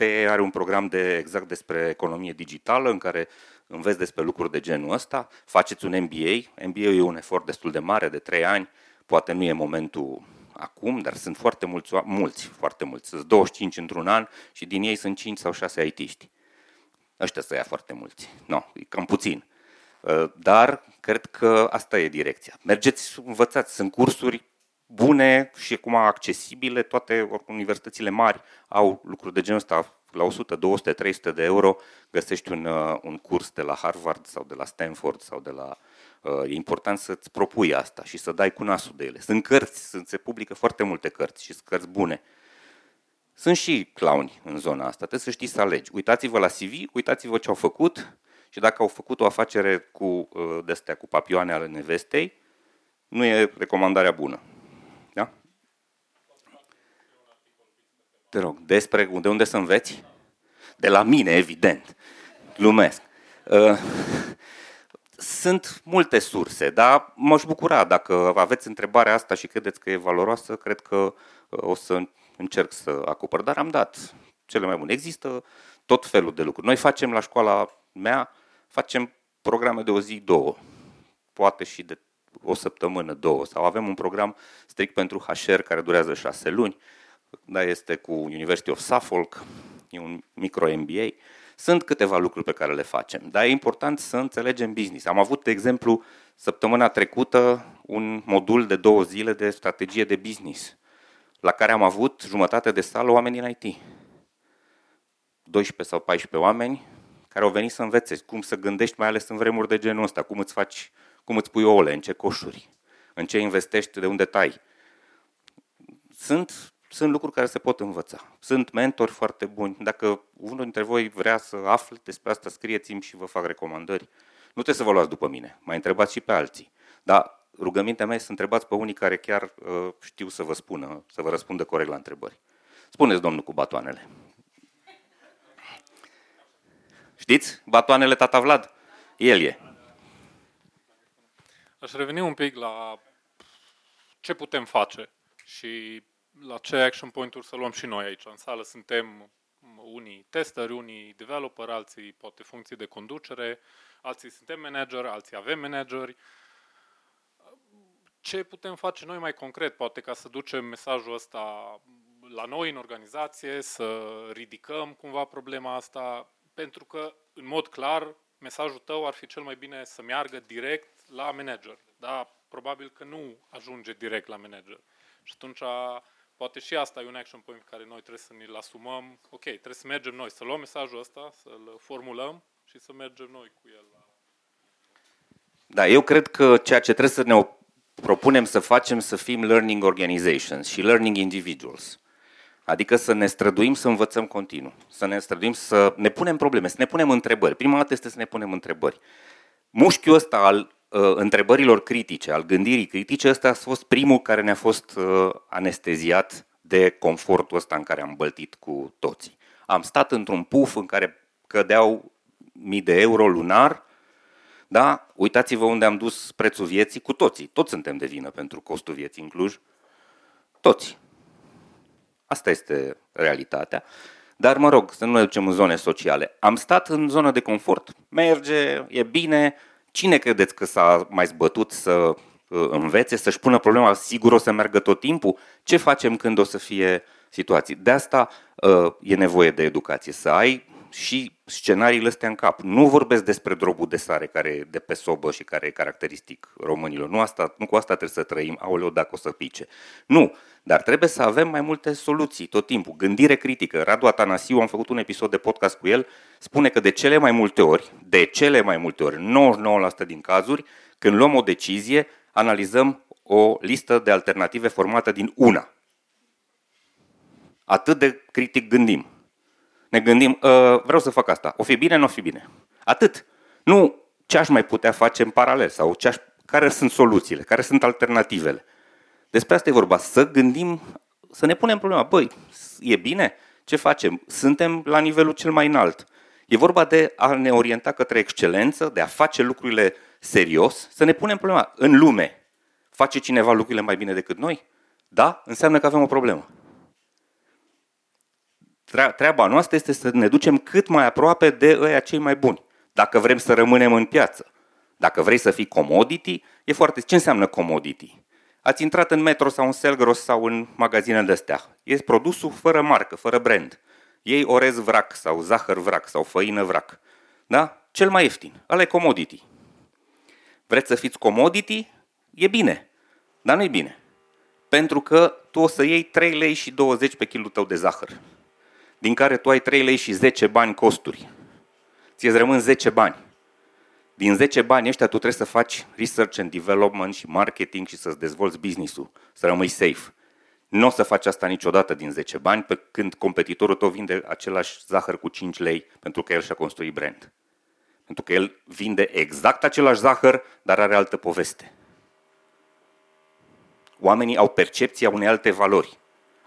TE are un program de exact despre economie digitală în care înveți despre lucruri de genul ăsta, faceți un MBA. MBA e un efort destul de mare, de 3 ani, poate nu e momentul acum, dar sunt foarte mulți, mulți foarte mulți. Sunt 25 într-un an și din ei sunt 5 sau 6 IT-ști. Ăștia să ia foarte mulți. Nu, no, e cam puțin. Uh, dar cred că asta e direcția. Mergeți, învățați, sunt cursuri bune și acum accesibile, toate universitățile mari au lucruri de genul ăsta, la 100, 200, 300 de euro găsești un, uh, un curs de la Harvard sau de la Stanford sau de la... Uh, e important să-ți propui asta și să dai cu nasul de ele. Sunt cărți, sunt, se publică foarte multe cărți și sunt cărți bune. Sunt și clowni în zona asta, trebuie să știi să alegi. Uitați-vă la CV, uitați-vă ce au făcut și dacă au făcut o afacere cu, uh, de cu papioane ale nevestei, nu e recomandarea bună. Te rog, despre de unde să înveți? De la mine, evident. Glumesc. Uh, sunt multe surse, dar m-aș bucura dacă aveți întrebarea asta și credeți că e valoroasă, cred că uh, o să încerc să acopăr. Dar am dat cele mai bune. Există tot felul de lucruri. Noi facem la școala mea, facem programe de o zi, două, poate și de o săptămână, două, sau avem un program strict pentru HR care durează șase luni, da, este cu University of Suffolk, e un micro-MBA. Sunt câteva lucruri pe care le facem, dar e important să înțelegem business. Am avut, de exemplu, săptămâna trecută un modul de două zile de strategie de business, la care am avut jumătate de sală oameni în IT. 12 sau 14 oameni care au venit să învețe cum să gândești, mai ales în vremuri de genul ăsta, cum îți faci, cum îți pui ouăle, în ce coșuri, în ce investești, de unde tai. Sunt, sunt lucruri care se pot învăța. Sunt mentori foarte buni. Dacă unul dintre voi vrea să afle despre asta, scrieți-mi și vă fac recomandări. Nu trebuie să vă luați după mine, mai întrebați și pe alții. Dar rugămintea mea este să întrebați pe unii care chiar uh, știu să vă spună, să vă răspundă corect la întrebări. Spuneți, domnul, cu batoanele. Știți? Batoanele tata Vlad? El e. Aș reveni un pic la ce putem face și la ce action point-uri să luăm și noi aici. În sală suntem unii testeri, unii developer, alții poate funcții de conducere, alții suntem manager, alții avem manageri. Ce putem face noi mai concret, poate ca să ducem mesajul ăsta la noi în organizație, să ridicăm cumva problema asta, pentru că, în mod clar, mesajul tău ar fi cel mai bine să meargă direct la manager. Da, probabil că nu ajunge direct la manager. Și atunci, poate și asta e un action point pe care noi trebuie să ne-l asumăm. Ok, trebuie să mergem noi, să luăm mesajul ăsta, să-l formulăm și să mergem noi cu el. La... Da, eu cred că ceea ce trebuie să ne propunem să facem să fim learning organizations și learning individuals. Adică să ne străduim să învățăm continuu, să ne străduim să ne punem probleme, să ne punem întrebări. Prima dată este să ne punem întrebări. Mușchiul ăsta al uh, întrebărilor critice, al gândirii critice, ăsta a fost primul care ne-a fost uh, anesteziat de confortul ăsta în care am băltit cu toții. Am stat într-un puf în care cădeau mii de euro lunar, da? Uitați-vă unde am dus prețul vieții cu toții. Toți suntem de vină pentru costul vieții în Cluj. Toți. Asta este realitatea. Dar, mă rog, să nu ne ducem în zone sociale. Am stat în zonă de confort. Merge, e bine. Cine credeți că s-a mai zbătut să uh, învețe, să-și pună problema, sigur o să meargă tot timpul? Ce facem când o să fie situații? De asta uh, e nevoie de educație, să ai și scenariile astea în cap. Nu vorbesc despre drobul de sare care e de pe sobă și care e caracteristic românilor. Nu, asta, nu cu asta trebuie să trăim, aoleu, dacă o să pice. Nu, dar trebuie să avem mai multe soluții tot timpul. Gândire critică. Radu Atanasiu, am făcut un episod de podcast cu el, spune că de cele mai multe ori, de cele mai multe ori, 99% din cazuri, când luăm o decizie, analizăm o listă de alternative formată din una. Atât de critic gândim ne gândim, ă, vreau să fac asta, o fi bine, nu o fi bine. Atât. Nu ce aș mai putea face în paralel sau ce aș, care sunt soluțiile, care sunt alternativele. Despre asta e vorba, să gândim, să ne punem problema, băi, e bine? Ce facem? Suntem la nivelul cel mai înalt. E vorba de a ne orienta către excelență, de a face lucrurile serios, să ne punem problema. În lume, face cineva lucrurile mai bine decât noi? Da? Înseamnă că avem o problemă treaba noastră este să ne ducem cât mai aproape de ăia cei mai buni, dacă vrem să rămânem în piață. Dacă vrei să fii commodity, e foarte... Ce înseamnă commodity? Ați intrat în Metro sau în Selgros sau în magazinele de astea. E produsul fără marcă, fără brand. Ei orez vrac sau zahăr vrac sau făină vrac. Da? Cel mai ieftin. Ăla e commodity. Vreți să fiți commodity? E bine. Dar nu e bine. Pentru că tu o să iei 3 lei și 20 pe kilul tău de zahăr din care tu ai 3 lei și 10 bani costuri. Ți-ți rămân 10 bani. Din 10 bani ăștia tu trebuie să faci research and development și marketing și să-ți dezvolți business-ul, să rămâi safe. Nu o să faci asta niciodată din 10 bani, pe când competitorul tău vinde același zahăr cu 5 lei pentru că el și-a construit brand. Pentru că el vinde exact același zahăr, dar are altă poveste. Oamenii au percepția unei alte valori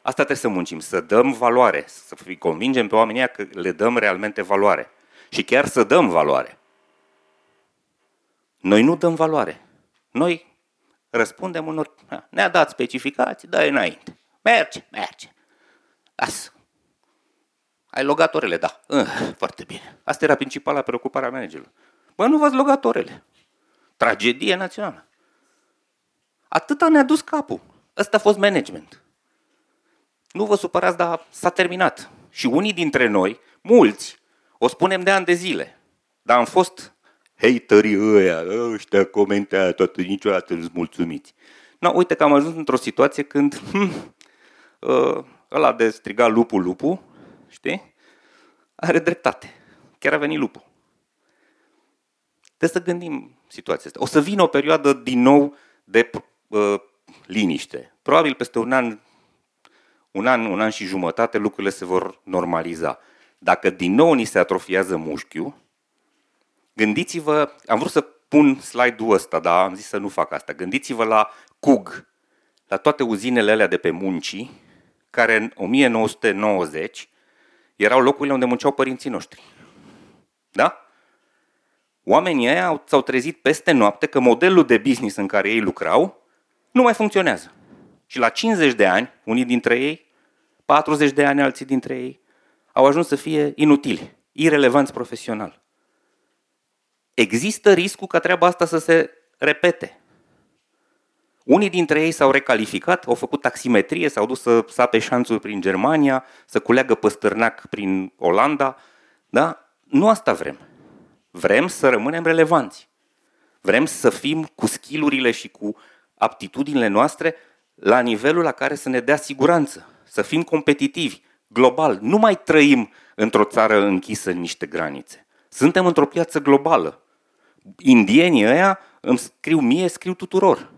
Asta trebuie să muncim, să dăm valoare, să fii convingem pe oamenii că le dăm realmente valoare. Și chiar să dăm valoare. Noi nu dăm valoare. Noi răspundem unor... Ne-a dat specificații, dă înainte. Merge, merge. Lasă. Ai logat orele? Da. Uh, foarte bine. Asta era principala preocupare a managerului. Bă, nu v-ați logat orele. Tragedie națională. Atâta ne-a dus capul. Ăsta a fost management. Nu vă supărați, dar s-a terminat. Și unii dintre noi, mulți, o spunem de ani de zile. Dar am fost haterii ăia, ăștia comentează toată, niciodată nu mulțumiți. No, uite că am ajuns într-o situație când hm, ă, ăla de striga lupul, lupul, știi? Are dreptate. Chiar a venit lupul. Trebuie să gândim situația asta. O să vină o perioadă din nou de uh, liniște. Probabil peste un an, un an, un an și jumătate lucrurile se vor normaliza. Dacă din nou ni se atrofiază mușchiul, gândiți-vă, am vrut să pun slide-ul ăsta, dar am zis să nu fac asta. Gândiți-vă la CUG, la toate uzinele alea de pe muncii, care în 1990 erau locurile unde munceau părinții noștri. Da? Oamenii ăia s-au trezit peste noapte că modelul de business în care ei lucrau nu mai funcționează. Și la 50 de ani, unii dintre ei, 40 de ani alții dintre ei, au ajuns să fie inutili, irelevanți profesional. Există riscul ca treaba asta să se repete. Unii dintre ei s-au recalificat, au făcut taximetrie, s-au dus să sape șanțuri prin Germania, să culeagă păstărnac prin Olanda. Da? Nu asta vrem. Vrem să rămânem relevanți. Vrem să fim cu skillurile și cu aptitudinile noastre la nivelul la care să ne dea siguranță, să fim competitivi, global. Nu mai trăim într-o țară închisă în niște granițe. Suntem într-o piață globală. Indienii ăia îmi scriu mie, scriu tuturor.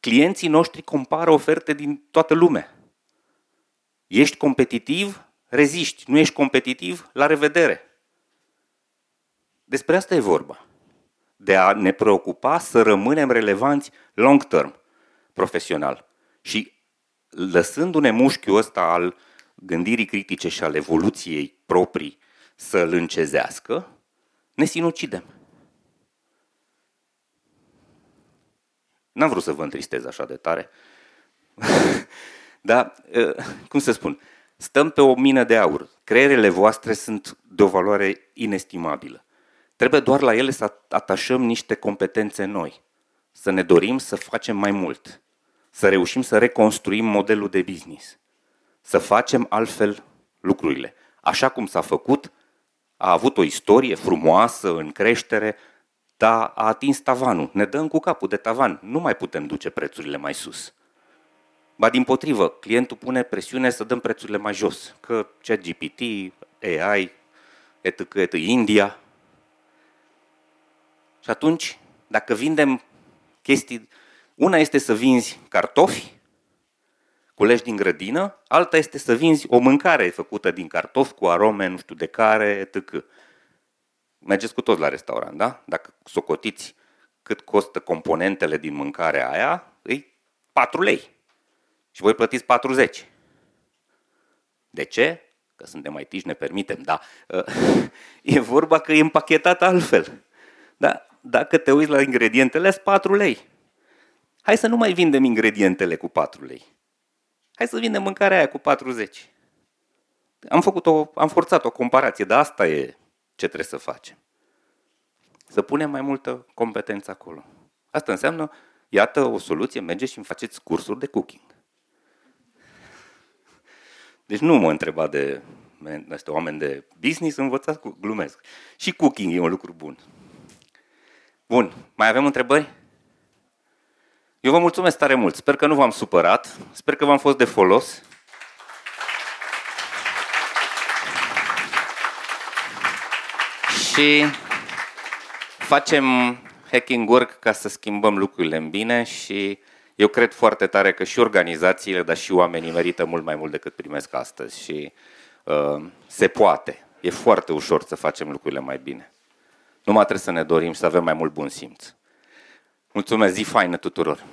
Clienții noștri compară oferte din toată lumea. Ești competitiv, reziști. Nu ești competitiv, la revedere. Despre asta e vorba. De a ne preocupa să rămânem relevanți long term, profesional. Și lăsându-ne mușchiul ăsta al gândirii critice și al evoluției proprii să-l încezească, ne sinucidem. N-am vrut să vă întristez așa de tare. Dar, cum să spun, stăm pe o mină de aur. Creierele voastre sunt de o valoare inestimabilă. Trebuie doar la ele să atașăm niște competențe noi. Să ne dorim să facem mai mult. Să reușim să reconstruim modelul de business. Să facem altfel lucrurile. Așa cum s-a făcut, a avut o istorie frumoasă, în creștere, dar a atins tavanul. Ne dăm cu capul de tavan. Nu mai putem duce prețurile mai sus. Ba din potrivă, clientul pune presiune să dăm prețurile mai jos. Că GPT, AI, etc., etc., India. Și atunci, dacă vindem chestii, una este să vinzi cartofi, culegi din grădină, alta este să vinzi o mâncare făcută din cartofi cu arome, nu știu de care, etc. Mergeți cu toți la restaurant, da? Dacă socotiți cât costă componentele din mâncarea aia, îi 4 lei. Și voi plătiți 40. De ce? Că suntem mai tiși, ne permitem, da. E vorba că e împachetat altfel. Da? Dacă te uiți la ingredientele, sunt 4 lei. Hai să nu mai vindem ingredientele cu 4 lei. Hai să vindem mâncarea aia cu 40. Am, făcut o, am forțat o comparație, dar asta e ce trebuie să facem. Să punem mai multă competență acolo. Asta înseamnă, iată o soluție, mergeți și îmi faceți cursuri de cooking. Deci nu mă întreba de este oameni de business, învățați cu glumesc. Și cooking e un lucru bun. Bun, mai avem întrebări? Eu vă mulțumesc tare mult. Sper că nu v-am supărat. Sper că v-am fost de folos. Și facem hacking work ca să schimbăm lucrurile în bine și eu cred foarte tare că și organizațiile, dar și oamenii merită mult mai mult decât primesc astăzi și uh, se poate. E foarte ușor să facem lucrurile mai bine. Numai trebuie să ne dorim să avem mai mult bun simț. Mulțumesc, zi faină tuturor!